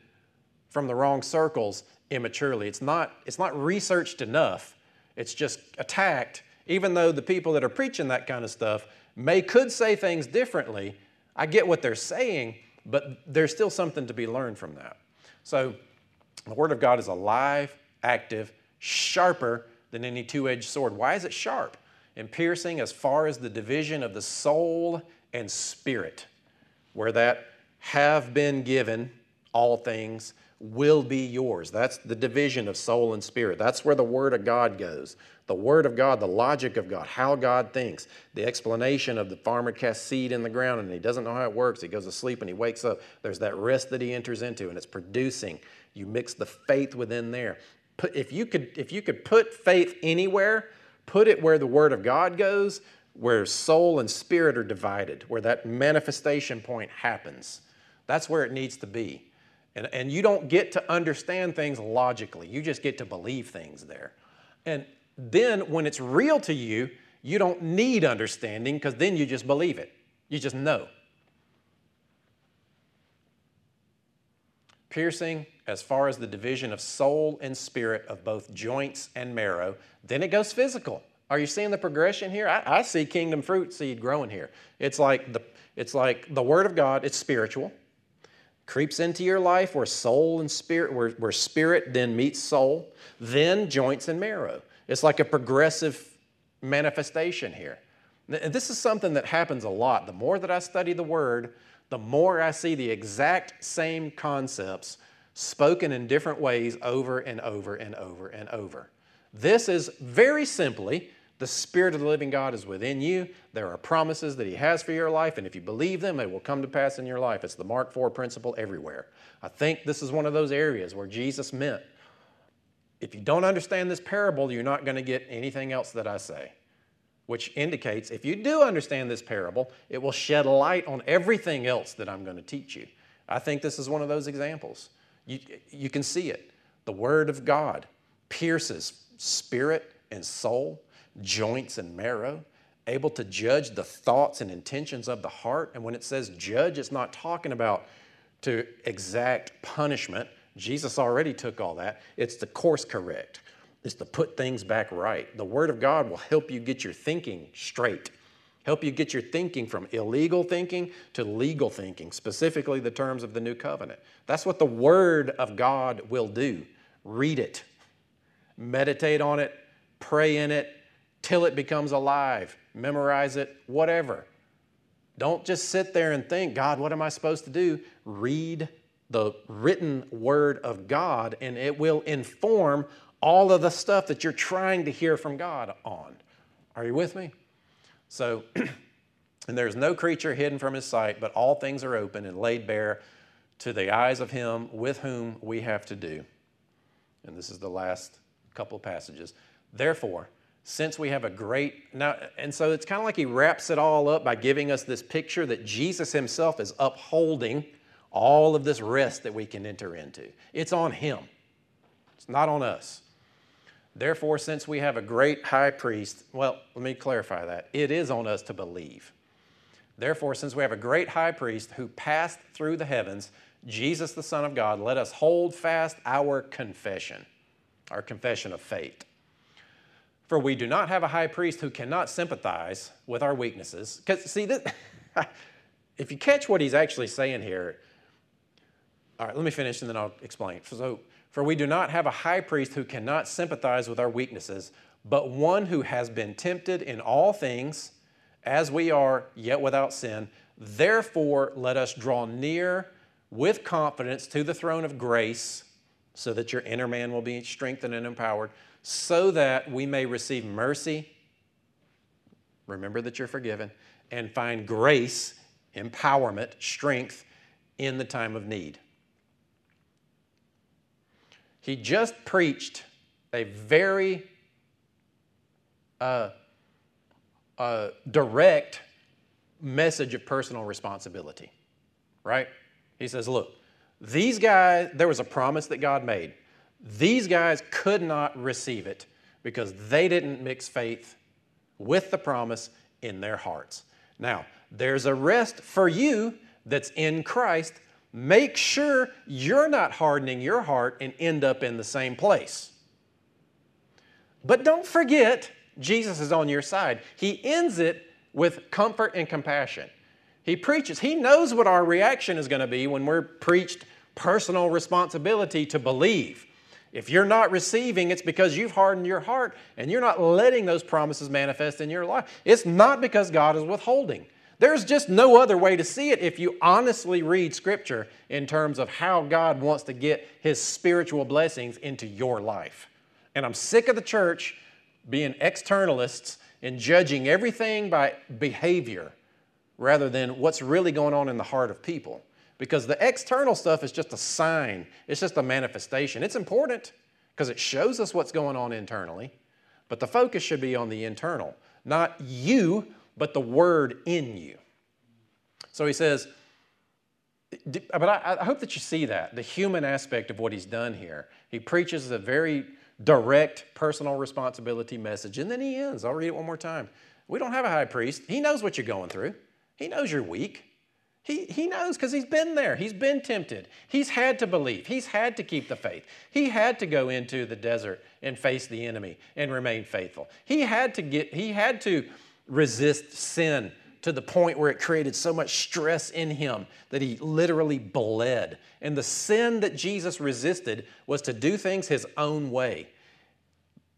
S1: from the wrong circles immaturely. It's not it's not researched enough. It's just attacked, even though the people that are preaching that kind of stuff may could say things differently. I get what they're saying, but there's still something to be learned from that. So the Word of God is alive, active, sharper than any two edged sword. Why is it sharp? And piercing as far as the division of the soul and spirit, where that have been given all things will be yours. That's the division of soul and spirit. That's where the Word of God goes. The Word of God, the logic of God, how God thinks, the explanation of the farmer casts seed in the ground and he doesn't know how it works. He goes to sleep and he wakes up. There's that rest that he enters into and it's producing. You mix the faith within there if you could if you could put faith anywhere, put it where the word of God goes, where soul and spirit are divided, where that manifestation point happens. That's where it needs to be. And, and you don't get to understand things logically. You just get to believe things there. And then when it's real to you, you don't need understanding because then you just believe it. You just know. Piercing as far as the division of soul and spirit of both joints and marrow. Then it goes physical. Are you seeing the progression here? I, I, see kingdom fruit seed growing here. It's like the it's like the word of God, it's spiritual. Creeps into your life where soul and spirit, where, where spirit then meets soul, then joints and marrow. It's like a progressive manifestation here. This is something that happens a lot. The more that I study the word, the more I see the exact same concepts spoken in different ways over and over and over and over. This is very simply the Spirit of the living God is within you. There are promises that He has for your life, and if you believe them, they will come to pass in your life. It's the Mark 4 principle everywhere. I think this is one of those areas where Jesus meant if you don't understand this parable, you're not going to get anything else that I say. Which indicates if you do understand this parable, it will shed light on everything else that I'm going to teach you. I think this is one of those examples. You, you can see it. The Word of God pierces spirit and soul, joints and marrow, able to judge the thoughts and intentions of the heart. And when it says judge, it's not talking about to exact punishment. Jesus already took all that. It's to course correct, it's to put things back right. The Word of God will help you get your thinking straight, help you get your thinking from illegal thinking to legal thinking, specifically the terms of the new covenant. That's what the Word of God will do. Read it, meditate on it, pray in it till it becomes alive, memorize it, whatever. Don't just sit there and think, God, what am I supposed to do? Read the written word of God, and it will inform all of the stuff that you're trying to hear from God on. Are you with me? So, and there's no creature hidden from his sight, but all things are open and laid bare to the eyes of him with whom we have to do. And this is the last couple passages. Therefore, since we have a great now and so it's kind of like he wraps it all up by giving us this picture that Jesus himself is upholding all of this rest that we can enter into. It's on him. It's not on us. Therefore, since we have a great high priest, well, let me clarify that. It is on us to believe. Therefore, since we have a great high priest who passed through the heavens, Jesus the Son of God, let us hold fast our confession, our confession of faith. For we do not have a high priest who cannot sympathize with our weaknesses. Because, see, this, if you catch what he's actually saying here, all right, let me finish and then I'll explain. So, for we do not have a high priest who cannot sympathize with our weaknesses, but one who has been tempted in all things as we are, yet without sin. Therefore, let us draw near with confidence to the throne of grace so that your inner man will be strengthened and empowered, so that we may receive mercy. Remember that you're forgiven, and find grace, empowerment, strength in the time of need. He just preached a very uh, uh, direct message of personal responsibility, right? He says, Look, these guys, there was a promise that God made. These guys could not receive it because they didn't mix faith with the promise in their hearts. Now, there's a rest for you that's in Christ make sure you're not hardening your heart and end up in the same place. But don't forget, Jesus is on your side. He ends it with comfort and compassion. He preaches, He knows what our reaction is going to be when we're preached personal responsibility to believe. If you're not receiving, it's because you've hardened your heart and you're not letting those promises manifest in your life. It's not because God is withholding. There's just no other way to see it if you honestly read Scripture in terms of how God wants to get His spiritual blessings into your life. And I'm sick of the church being externalists and judging everything by behavior rather than what's really going on in the heart of people. Because the external stuff is just a sign, it's just a manifestation. It's important because it shows us what's going on internally, but the focus should be on the internal, not you but the word in you. So he says, but I, hope that you see that, the human aspect of what he's done here. He preaches a very direct personal responsibility message, and then he ends. I'll read it one more time. We don't have a high priest. He knows what you're going through, he knows you're weak. He, he knows because he's been there. He's been tempted. He's had to believe. He's had to keep the faith. He had to go into the desert and face the enemy and remain faithful. He had to get, he had to resist sin to the point where it created so much stress in him that he literally bled. And the sin that Jesus resisted was to do things his own way.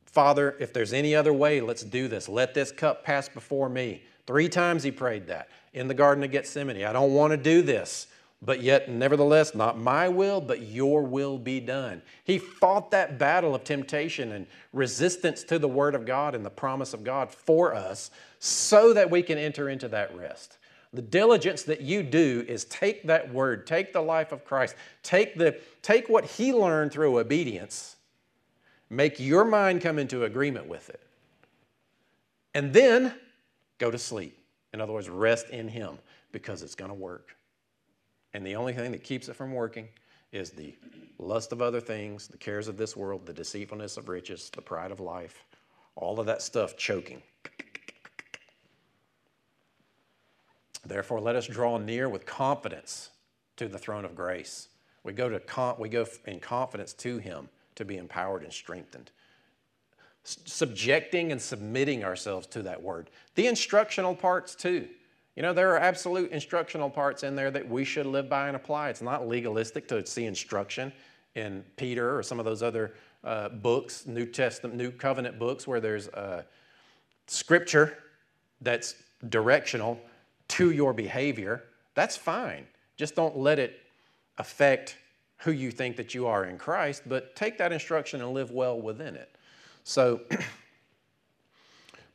S1: Father, if there's any other way, let's do this. Let this cup pass before me. Three times he prayed that in the Garden of Gethsemane. I don't want to do this, But yet, nevertheless, not my will, but your will be done. He fought that battle of temptation and resistance to the Word of God and the promise of God for us so that we can enter into that rest. The diligence that you do is take that Word, take the life of Christ, take, the, take what He learned through obedience, make your mind come into agreement with it, and then go to sleep. In other words, rest in Him because it's going to work. And the only thing that keeps it from working is the lust of other things, the cares of this world, the deceitfulness of riches, the pride of life, all of that stuff choking. Therefore, let us draw near with confidence to the throne of grace. We go, to we go in confidence to Him to be empowered and strengthened. Subjecting and submitting ourselves to that word. The instructional parts, too. You know, there are absolute instructional parts in there that we should live by and apply. It's not legalistic to see instruction in Peter or some of those other uh, books, New Testament, New Covenant books, where there's uh, scripture that's directional to your behavior. That's fine. Just don't let it affect who you think that you are in Christ, but take that instruction and live well within it. So,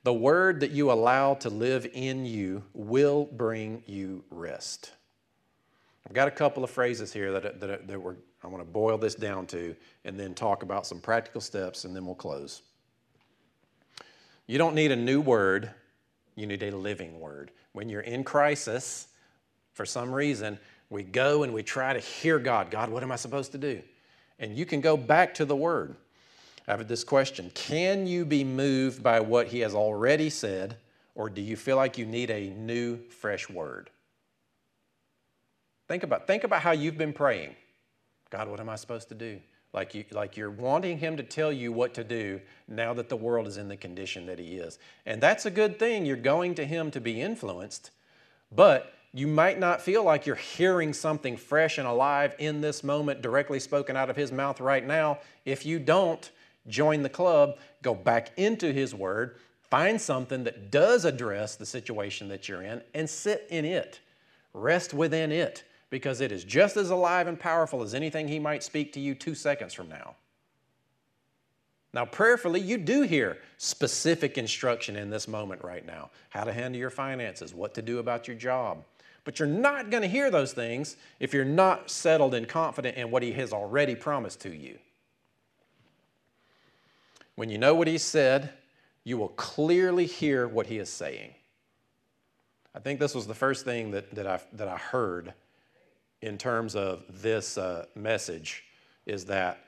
S1: The word that you allow to live in you will bring you rest. I've got a couple of phrases here that, that, that we're, I want to boil this down to and then talk about some practical steps and then we'll close. You don't need a new word, you need a living word. When you're in crisis, for some reason, we go and we try to hear God. God, what am I supposed to do? And you can go back to the word. I have this question Can you be moved by what he has already said, or do you feel like you need a new, fresh word? Think about, think about how you've been praying. God, what am I supposed to do? Like, you, like you're wanting him to tell you what to do now that the world is in the condition that he is. And that's a good thing. You're going to him to be influenced, but you might not feel like you're hearing something fresh and alive in this moment directly spoken out of his mouth right now. If you don't, join the club, go back into His Word, find something that does address the situation that you're in, and sit in it. Rest within it because it is just as alive and powerful as anything He might speak to you two seconds from now. Now, prayerfully, you do hear specific instruction in this moment right now how to handle your finances, what to do about your job. But you're not going to hear those things if you're not settled and confident in what He has already promised to you. When you know what he said, you will clearly hear what he is saying. I think this was the first thing that, that, I, that I heard in terms of this uh, message is that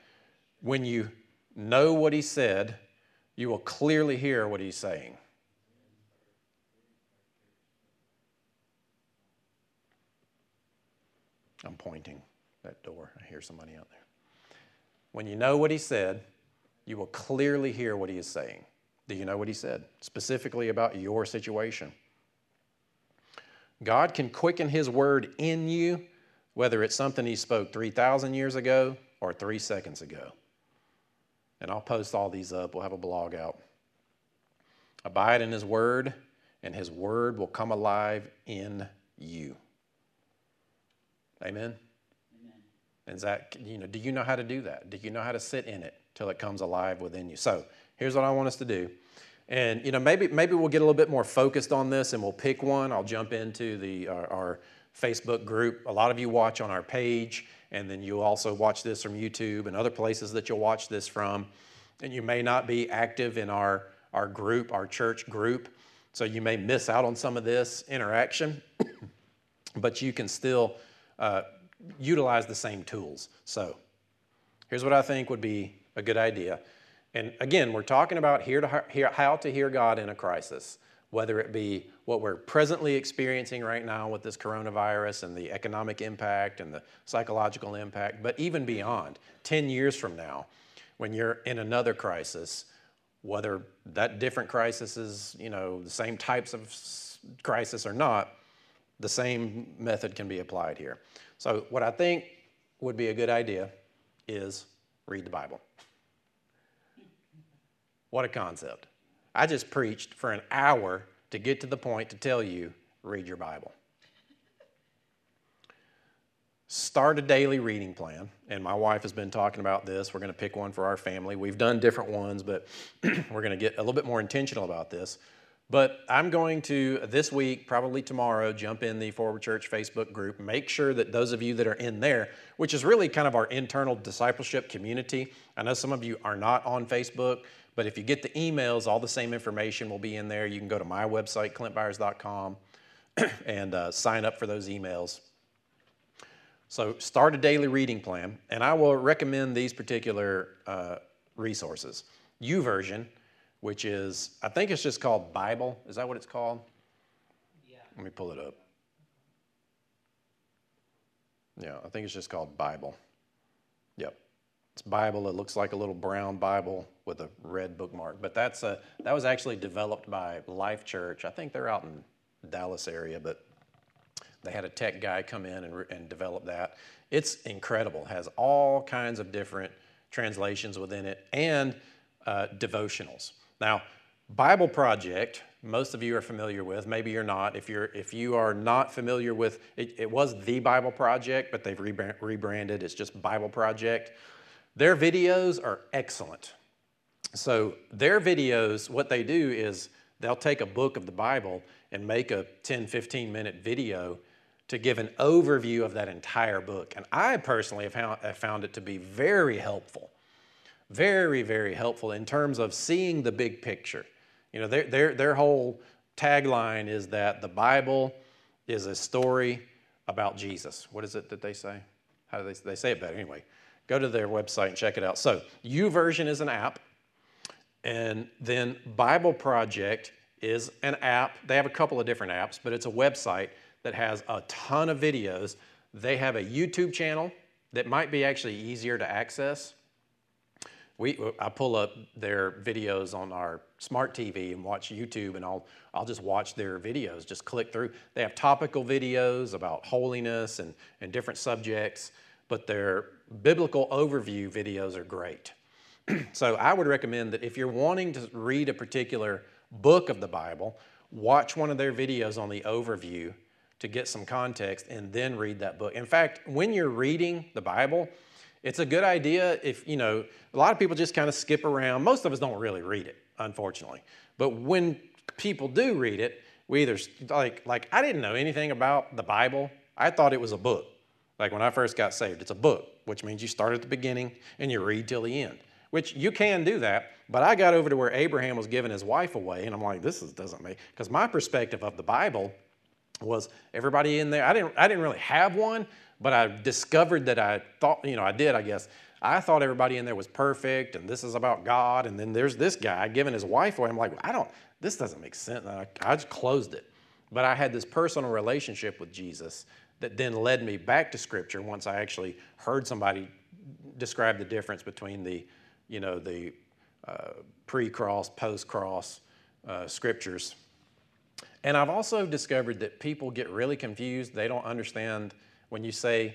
S1: when you know what he said, you will clearly hear what he's saying. I'm pointing that door. I hear somebody out there. When you know what he said, you will clearly hear what he is saying. Do you know what he said? Specifically about your situation. God can quicken his word in you, whether it's something he spoke 3,000 years ago or three seconds ago. And I'll post all these up. We'll have a blog out. Abide in his word, and his word will come alive in you. Amen? Amen. And Zach, you know, do you know how to do that? Do you know how to sit in it? Till it comes alive within you. So here's what I want us to do. And you know, maybe maybe we'll get a little bit more focused on this, and we'll pick one. I'll jump into the our, our Facebook group. A lot of you watch on our page, and then you'll also watch this from YouTube and other places that you'll watch this from. And you may not be active in our our group, our church group, so you may miss out on some of this interaction, but you can still uh, utilize the same tools. So here's what I think would be a good idea. And again, we're talking about to hear, how to hear God in a crisis, whether it be what we're presently experiencing right now with this coronavirus and the economic impact and the psychological impact, but even beyond, 10 years from now, when you're in another crisis, whether that different crisis is, you know, the same types of crisis or not, the same method can be applied here. So, what I think would be a good idea is read the Bible. What a concept. I just preached for an hour to get to the point to tell you read your Bible. start a daily reading plan. And my wife has been talking about this. We're going to pick one for our family. We've done different ones, but we're going to get a little bit more intentional about this. But I'm going to, this week, probably tomorrow, jump in the Forward Church Facebook group. Make sure that those of you that are in there, which is really kind of our internal discipleship community, I know some of you are not on Facebook, but if you get the emails, all the same information will be in there. You can go to my website, clintbyars.com, and uh, sign up for those emails. So start a daily reading plan, and I will recommend these particular uh, resources. YouVersion which is, I think it's just called Bible. Is that what it's called? Yeah. Let me pull it up. Yeah, I think it's just called Bible. Yep. It's Bible. It looks like a little brown Bible with a red bookmark. But that's a, that was actually developed by Life Church. I think they're out in Dallas area, but they had a tech guy come in and, and develop that. It's incredible. It Has all kinds of different translations within it and uh, devotionals. Now, Bible Project, most of you are familiar with, maybe you're not. If, you're, if you are not familiar with, it, it was the Bible Project, but they've rebranded, it's just Bible Project. Their videos are excellent. So, their videos, what they do is they'll take a book of the Bible and make a 10, 15 minute video to give an overview of that entire book. And I personally have found, have found it to be very helpful very, very helpful in terms of seeing the big picture. You know, their, their, their whole tagline is that the Bible is a story about Jesus. What is it that they say? How do they, they say it better? Anyway, go to their website and check it out. So, YouVersion is an app, and then Bible Project is an app. They have a couple of different apps, but it's a website that has a ton of videos. They have a YouTube channel that might be actually easier to access we, I pull up their videos on our smart TV and watch YouTube, and I'll, I'll just watch their videos, just click through. They have topical videos about holiness and, and different subjects, but their biblical overview videos are great. so I would recommend that if you're wanting to read a particular book of the Bible, watch one of their videos on the overview to get some context and then read that book. In fact, when you're reading the Bible, it's a good idea if, you know, a lot of people just kind of skip around. Most of us don't really read it, unfortunately. But when people do read it, we either, like, like I didn't know anything about the Bible. I thought it was a book. Like when I first got saved, it's a book, which means you start at the beginning and you read till the end, which you can do that. But I got over to where Abraham was giving his wife away, and I'm like, this is, doesn't make, because my perspective of the Bible was everybody in there. I didn't, I didn't really have one, but I discovered that I thought, you know, I did, I guess. I thought everybody in there was perfect and this is about God. And then there's this guy giving his wife away. I'm like, I don't, this doesn't make sense. I, I just closed it. But I had this personal relationship with Jesus that then led me back to Scripture once I actually heard somebody describe the difference between the, you know, the uh, pre-cross, post-cross uh, Scriptures. And I've also discovered that people get really confused. They don't understand when you say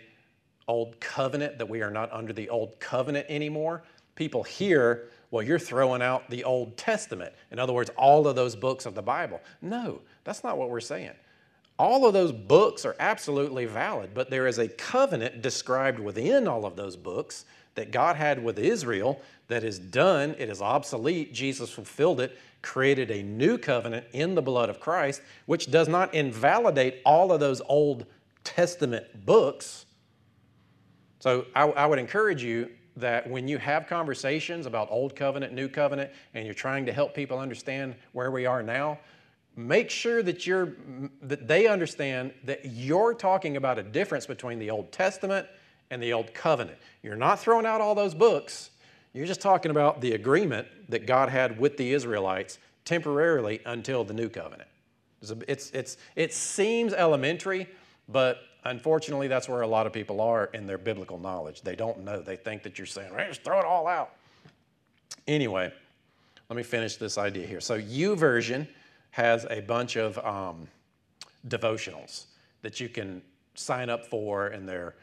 S1: old covenant, that we are not under the old covenant anymore, people hear, well, you're throwing out the Old Testament. In other words, all of those books of the Bible. No, that's not what we're saying. All of those books are absolutely valid, but there is a covenant described within all of those books that God had with Israel that is done, it is obsolete. Jesus fulfilled it, created a new covenant in the blood of Christ, which does not invalidate all of those old Testament books. So I, I, would encourage you that when you have conversations about Old Covenant, New Covenant, and you're trying to help people understand where we are now, make sure that you're that they understand that you're talking about a difference between the Old Testament and the Old Covenant. You're not throwing out all those books. You're just talking about the agreement that God had with the Israelites temporarily until the New Covenant. It's, it's, it's it seems elementary, but unfortunately, that's where a lot of people are in their biblical knowledge. They don't know. They think that you're saying, hey, just throw it all out. Anyway, let me finish this idea here. So, YouVersion has a bunch of um, devotionals that you can sign up for, and they're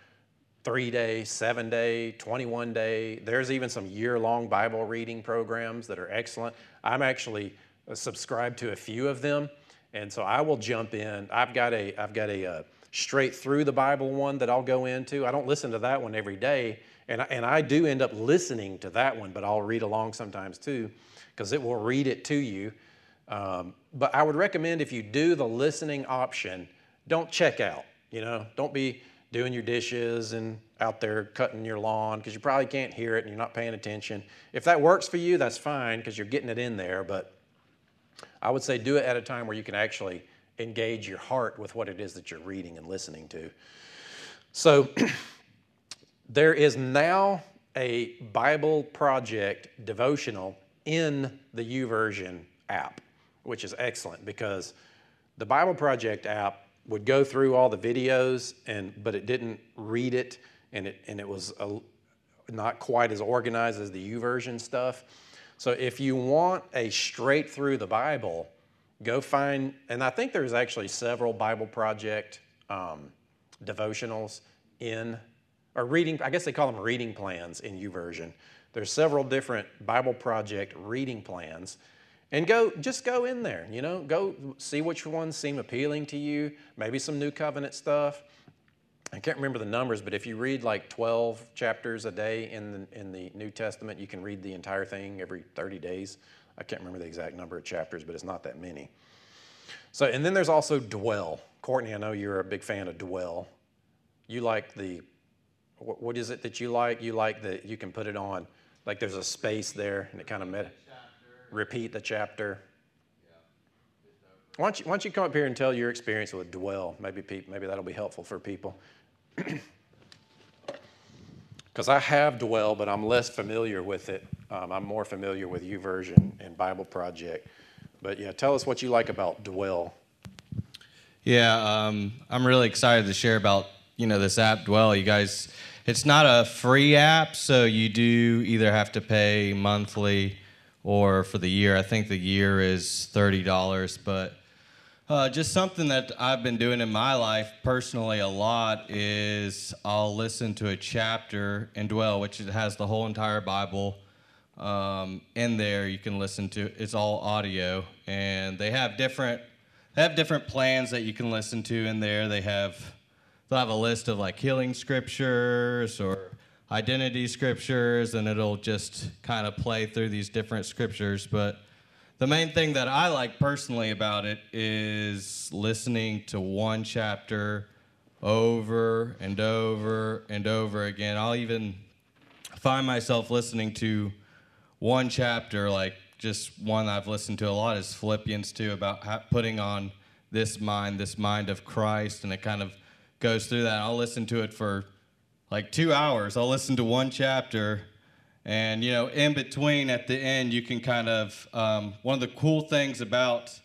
S1: three day, seven day, 21 day. There's even some year long Bible reading programs that are excellent. I'm actually subscribed to a few of them. And so I will jump in. I've got a, I've got a, uh, straight through the Bible one that I'll go into. I don't listen to that one every day. And I, and I do end up listening to that one, but I'll read along sometimes too, because it will read it to you. Um, but I would recommend if you do the listening option, don't check out. You know, don't be doing your dishes and out there cutting your lawn because you probably can't hear it and you're not paying attention. If that works for you, that's fine because you're getting it in there. But I would say do it at a time where you can actually engage your heart with what it is that you're reading and listening to. So there is now a Bible Project devotional in the YouVersion app, which is excellent because the Bible Project app would go through all the videos and but it didn't read it and it and it was a, not quite as organized as the YouVersion stuff. So if you want a straight through the Bible, go find and I think there's actually several Bible Project um, devotionals in or reading. I guess they call them reading plans in YouVersion. There's several different Bible Project reading plans and go just go in there you know go see which ones seem appealing to you maybe some new covenant stuff i can't remember the numbers but if you read like 12 chapters a day in the, in the new testament you can read the entire thing every 30 days i can't remember the exact number of chapters but it's not that many so and then there's also dwell courtney i know you're a big fan of dwell you like the what is it that you like you like that you can put it on like there's a space there and it kind of med- repeat the chapter. Why don't, you, why don't you come up here and tell your experience with dwell? Maybe, maybe that'll be helpful for people. Because I have dwell, but I'm less familiar with it. Um, I'm more familiar with YouVersion and Bible Project. But yeah, tell us what you like about dwell.
S2: Yeah, um, I'm really excited to share about you know this app Dwell. You guys, it's not a free app, so you do either have to pay monthly or for the year. I think the year is $30, but uh, just something that I've been doing in my life personally a lot is I'll listen to a chapter and dwell, which has the whole entire Bible um, in there. You can listen to it's all audio, and they have different they have different plans that you can listen to in there. They have they'll have a list of like healing scriptures or identity scriptures and it'll just kind of play through these different scriptures. But the main thing that I like personally about it is listening to one chapter over and over and over again. I'll even find myself listening to one chapter, like just one I've listened to a lot is Philippians 2 about putting on this mind, this mind of Christ, and it kind of goes through that. I'll listen to it for like two hours. I'll listen to one chapter, and you know, in between, at the end, you can kind of. Um, one of the cool things about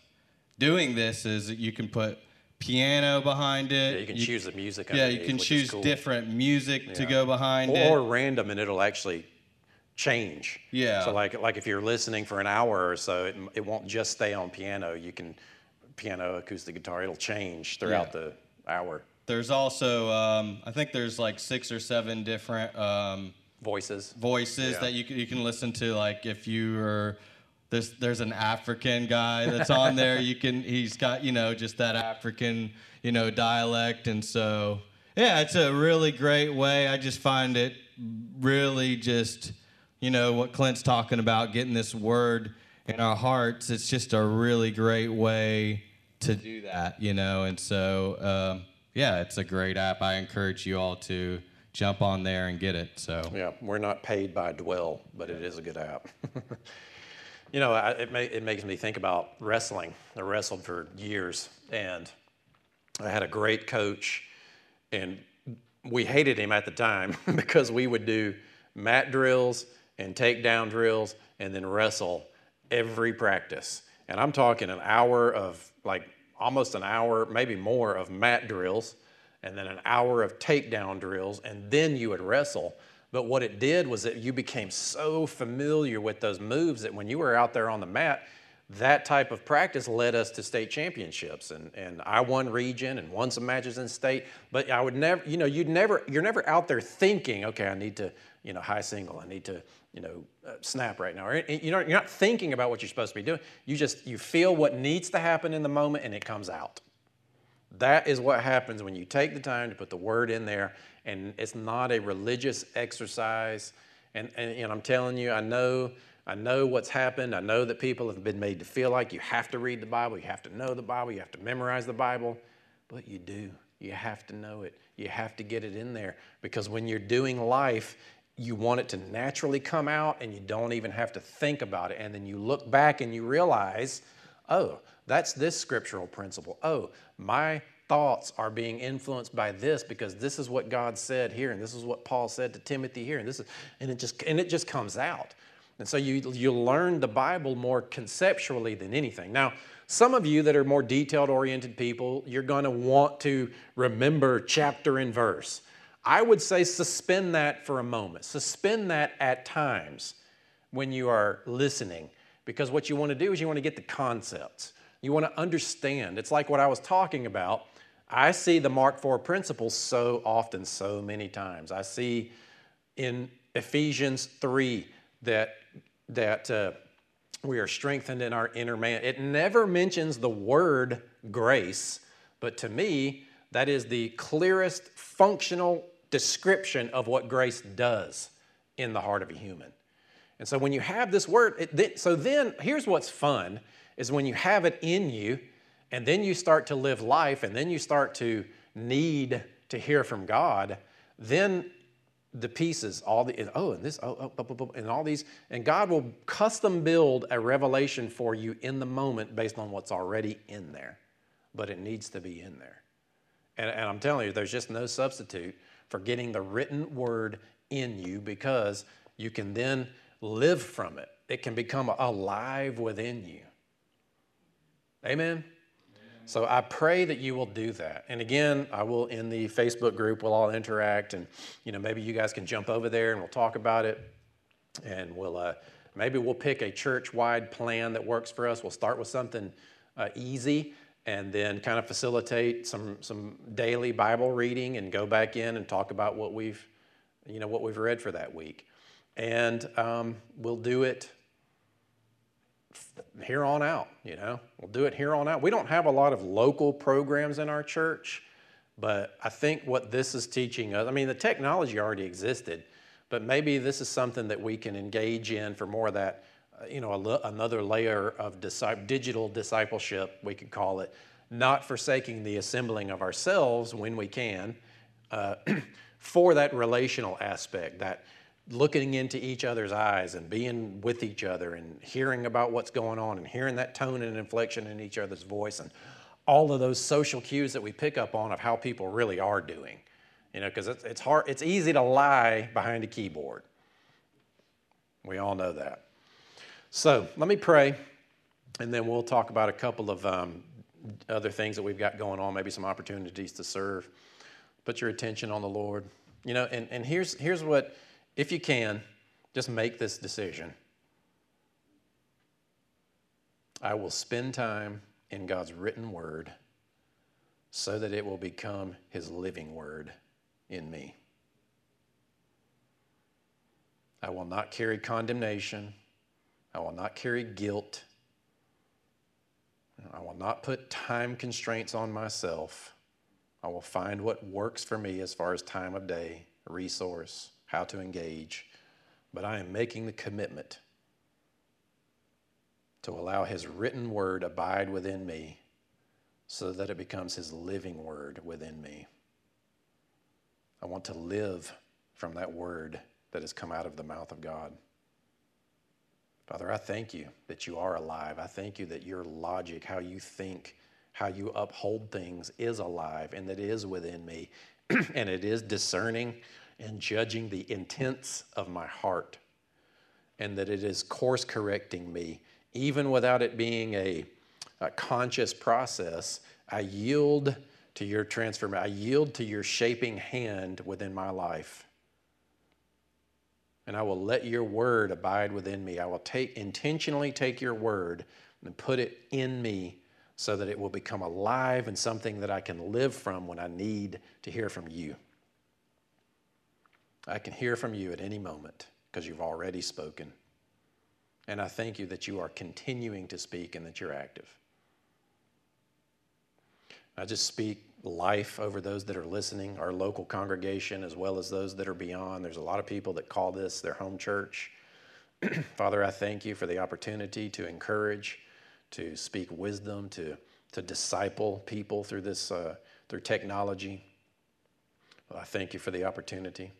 S2: doing this is that you can put piano behind it.
S1: Yeah, you can
S2: you,
S1: choose the music.
S2: Yeah, you can choose cool. different music yeah. to go behind
S1: or,
S2: it,
S1: or random, and it'll actually change.
S2: Yeah.
S1: So like like if you're listening for an hour or so, it, it won't just stay on piano. You can piano, acoustic guitar. It'll change throughout yeah. the hour.
S2: There's also, um, I think there's like six or seven different um,
S1: voices
S2: voices yeah. that you can, you can listen to. Like if you are there's there's an African guy that's on there. You can he's got you know just that African you know dialect, and so yeah, it's a really great way. I just find it really just you know what Clint's talking about, getting this word in our hearts. It's just a really great way to do that, you know, and so. Um, yeah, it's a great app. I encourage you all to jump on there and get it. So
S1: yeah, we're not paid by Dwell, but it is a good app. you know, I, it, may, it makes me think about wrestling. I wrestled for years, and I had a great coach, and we hated him at the time because we would do mat drills and takedown drills and then wrestle every practice. And I'm talking an hour of like almost an hour, maybe more, of mat drills, and then an hour of takedown drills, and then you would wrestle. But what it did was that you became so familiar with those moves that when you were out there on the mat, that type of practice led us to state championships and, and i won region and won some matches in state but i would never you know you'd never you're never out there thinking okay i need to you know high single i need to you know, uh, snap right now. Or, you know, you're not thinking about what you're supposed to be doing. You just you feel what needs to happen in the moment, and it comes out. That is what happens when you take the time to put the word in there, and it's not a religious exercise. And, and, and I'm telling you, I know, I know what's happened. I know that people have been made to feel like you have to read the Bible, you have to know the Bible, you have to memorize the Bible, but you do. You have to know it. You have to get it in there because when you're doing life, you want it to naturally come out and you don't even have to think about it. And then you look back and you realize, oh, that's this scriptural principle. Oh, my thoughts are being influenced by this because this is what God said here and this is what Paul said to Timothy here and this is and it just and it just comes out. And so you you learn the Bible more conceptually than anything. Now, some of you that are more detailed oriented people, you're going to want to remember chapter and verse. I would say suspend that for a moment. Suspend that at times when you are listening, because what you want to do is you want to get the concepts. You want to understand. It's like what I was talking about. I see the Mark 4 principles so often, so many times. I see in Ephesians 3 that, that uh, we are strengthened in our inner man. It never mentions the word grace, but to me, that is the clearest functional description of what grace does in the heart of a human. And so when you have this word, it, so then here's what's fun is when you have it in you and then you start to live life and then you start to need to hear from God, then the pieces, all the, oh, and this, oh, oh, and all these, and God will custom build a revelation for you in the moment based on what's already in there. But it needs to be in there. And, and I'm telling you, there's just no substitute for getting the written word in you because you can then live from it. It can become alive within you. Amen? So I pray that you will do that. And again, I will in the Facebook group, we'll all interact and you know, maybe you guys can jump over there and we'll talk about it. And we'll uh, maybe we'll pick a church-wide plan that works for us. We'll start with something uh, easy and then kind of facilitate some some daily Bible reading and go back in and talk about what we've you know what we've read for that week. And um, we'll do it here on out, you know. We'll do it here on out. We don't have a lot of local programs in our church, but I think what this is teaching us, I mean, the technology already existed, but maybe this is something that we can engage in for more of that, uh, you know, another layer of digital discipleship, we could call it, not forsaking the assembling of ourselves when we can, uh, for that relational aspect, that looking into each other's eyes and being with each other and hearing about what's going on and hearing that tone and inflection in each other's voice and all of those social cues that we pick up on of how people really are doing. You know, because it's, it's hard, it's easy to lie behind a keyboard. We all know that. So let me pray, and then we'll talk about a couple of um, other things that we've got going on, maybe some opportunities to serve. Put your attention on the Lord. You know, and, and here's, here's what if you can, just make this decision. I will spend time in God's written word so that it will become his living word in me. I will not carry condemnation. I will not carry guilt. I will not put time constraints on myself. I will find what works for me as far as time of day, resource, how to engage, but I am making the commitment to allow His written word abide within me so that it becomes His living word within me. I want to live from that word that has come out of the mouth of God. Father, I thank you that you are alive. I thank you that your logic, how you think, how you uphold things is alive and that it is within me and it is discerning and judging the intents of my heart, and that it is course correcting me, even without it being a, a conscious process. I yield to your transformation, I yield to your shaping hand within my life. And I will let your word abide within me. I will take intentionally take your word and put it in me so that it will become alive and something that I can live from when I need to hear from you. I can hear from you at any moment because you've already spoken. And I thank you that you are continuing to speak and that you're active. I just speak life over those that are listening, our local congregation, as well as those that are beyond. There's a lot of people that call this their home church. Father, I thank you for the opportunity to encourage, to speak wisdom, to, to disciple people through this uh, through technology. Well, I thank you for the opportunity.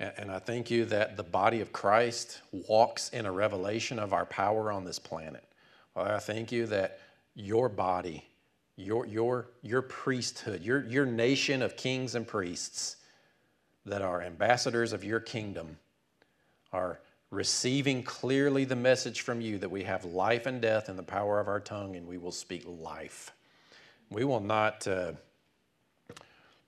S1: And, I thank you that the body of Christ walks in a revelation of our power on this planet. I thank you that your body your, your, your priesthood, your, your nation of kings and priests that are ambassadors of your kingdom are receiving clearly the message from you that we have life and death in the power of our tongue and we will speak life. We will not, uh,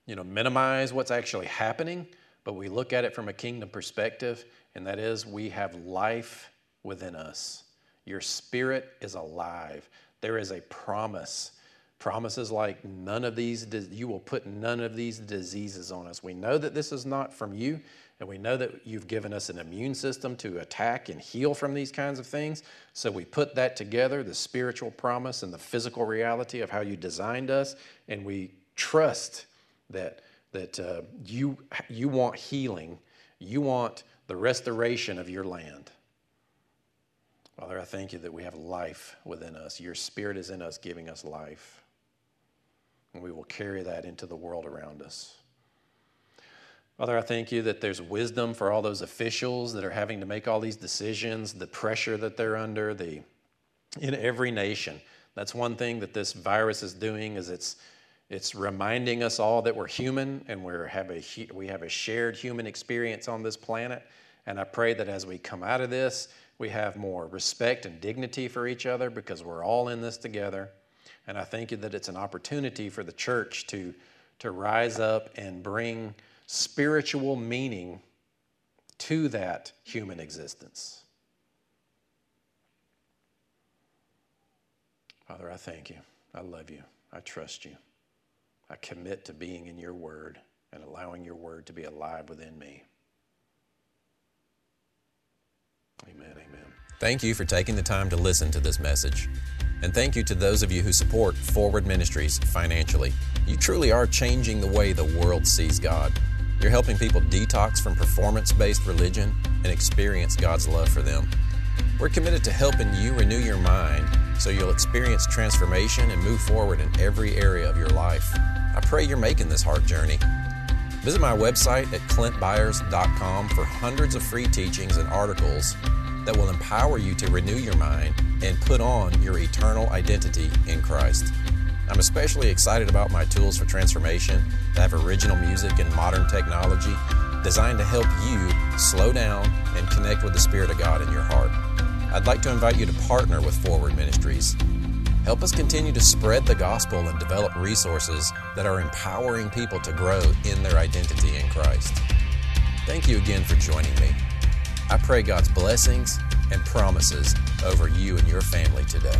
S1: you know, minimize what's actually happening, but we look at it from a kingdom perspective, and that is we have life within us. Your spirit is alive. There is a promise Promises like none of these, you will put none of these diseases on us. We know that this is not from you, and we know that you've given us an immune system to attack and heal from these kinds of things. So we put that together the spiritual promise and the physical reality of how you designed us, and we trust that, that uh, you, you want healing, you want the restoration of your land. Father, I thank you that we have life within us. Your spirit is in us, giving us life and we will carry that into the world around us. Father, I thank you that there's wisdom for all those officials that are having to make all these decisions, the pressure that they're under, the in every nation. That's one thing that this virus is doing is it's it's reminding us all that we're human and we have a we have a shared human experience on this planet. And I pray that as we come out of this, we have more respect and dignity for each other because we're all in this together. And I think that it's an opportunity for the church to, to rise up and bring spiritual meaning to that human existence. Father, I thank you. I love you. I trust you. I commit to being in your word and allowing your word to be alive within me. Amen. Amen.
S3: Thank you for taking the time to listen to this message. And thank you to those of you who support Forward Ministries financially. You truly are changing the way the world sees God. You're helping people detox from performance based religion and experience God's love for them. We're committed to helping you renew your mind so you'll experience transformation and move forward in every area of your life. I pray you're making this heart journey. Visit my website at clintbyars.com for hundreds of free teachings and articles that will empower you to renew your mind and put on your eternal identity in Christ. I'm especially excited about my tools for transformation that have original music and modern technology designed to help you slow down and connect with the Spirit of God in your heart. I'd like to invite you to partner with Forward Ministries. Help us continue to spread the gospel and develop resources that are empowering people to grow in their identity in Christ. Thank you again for joining me. I pray God's blessings and promises over you and your family today.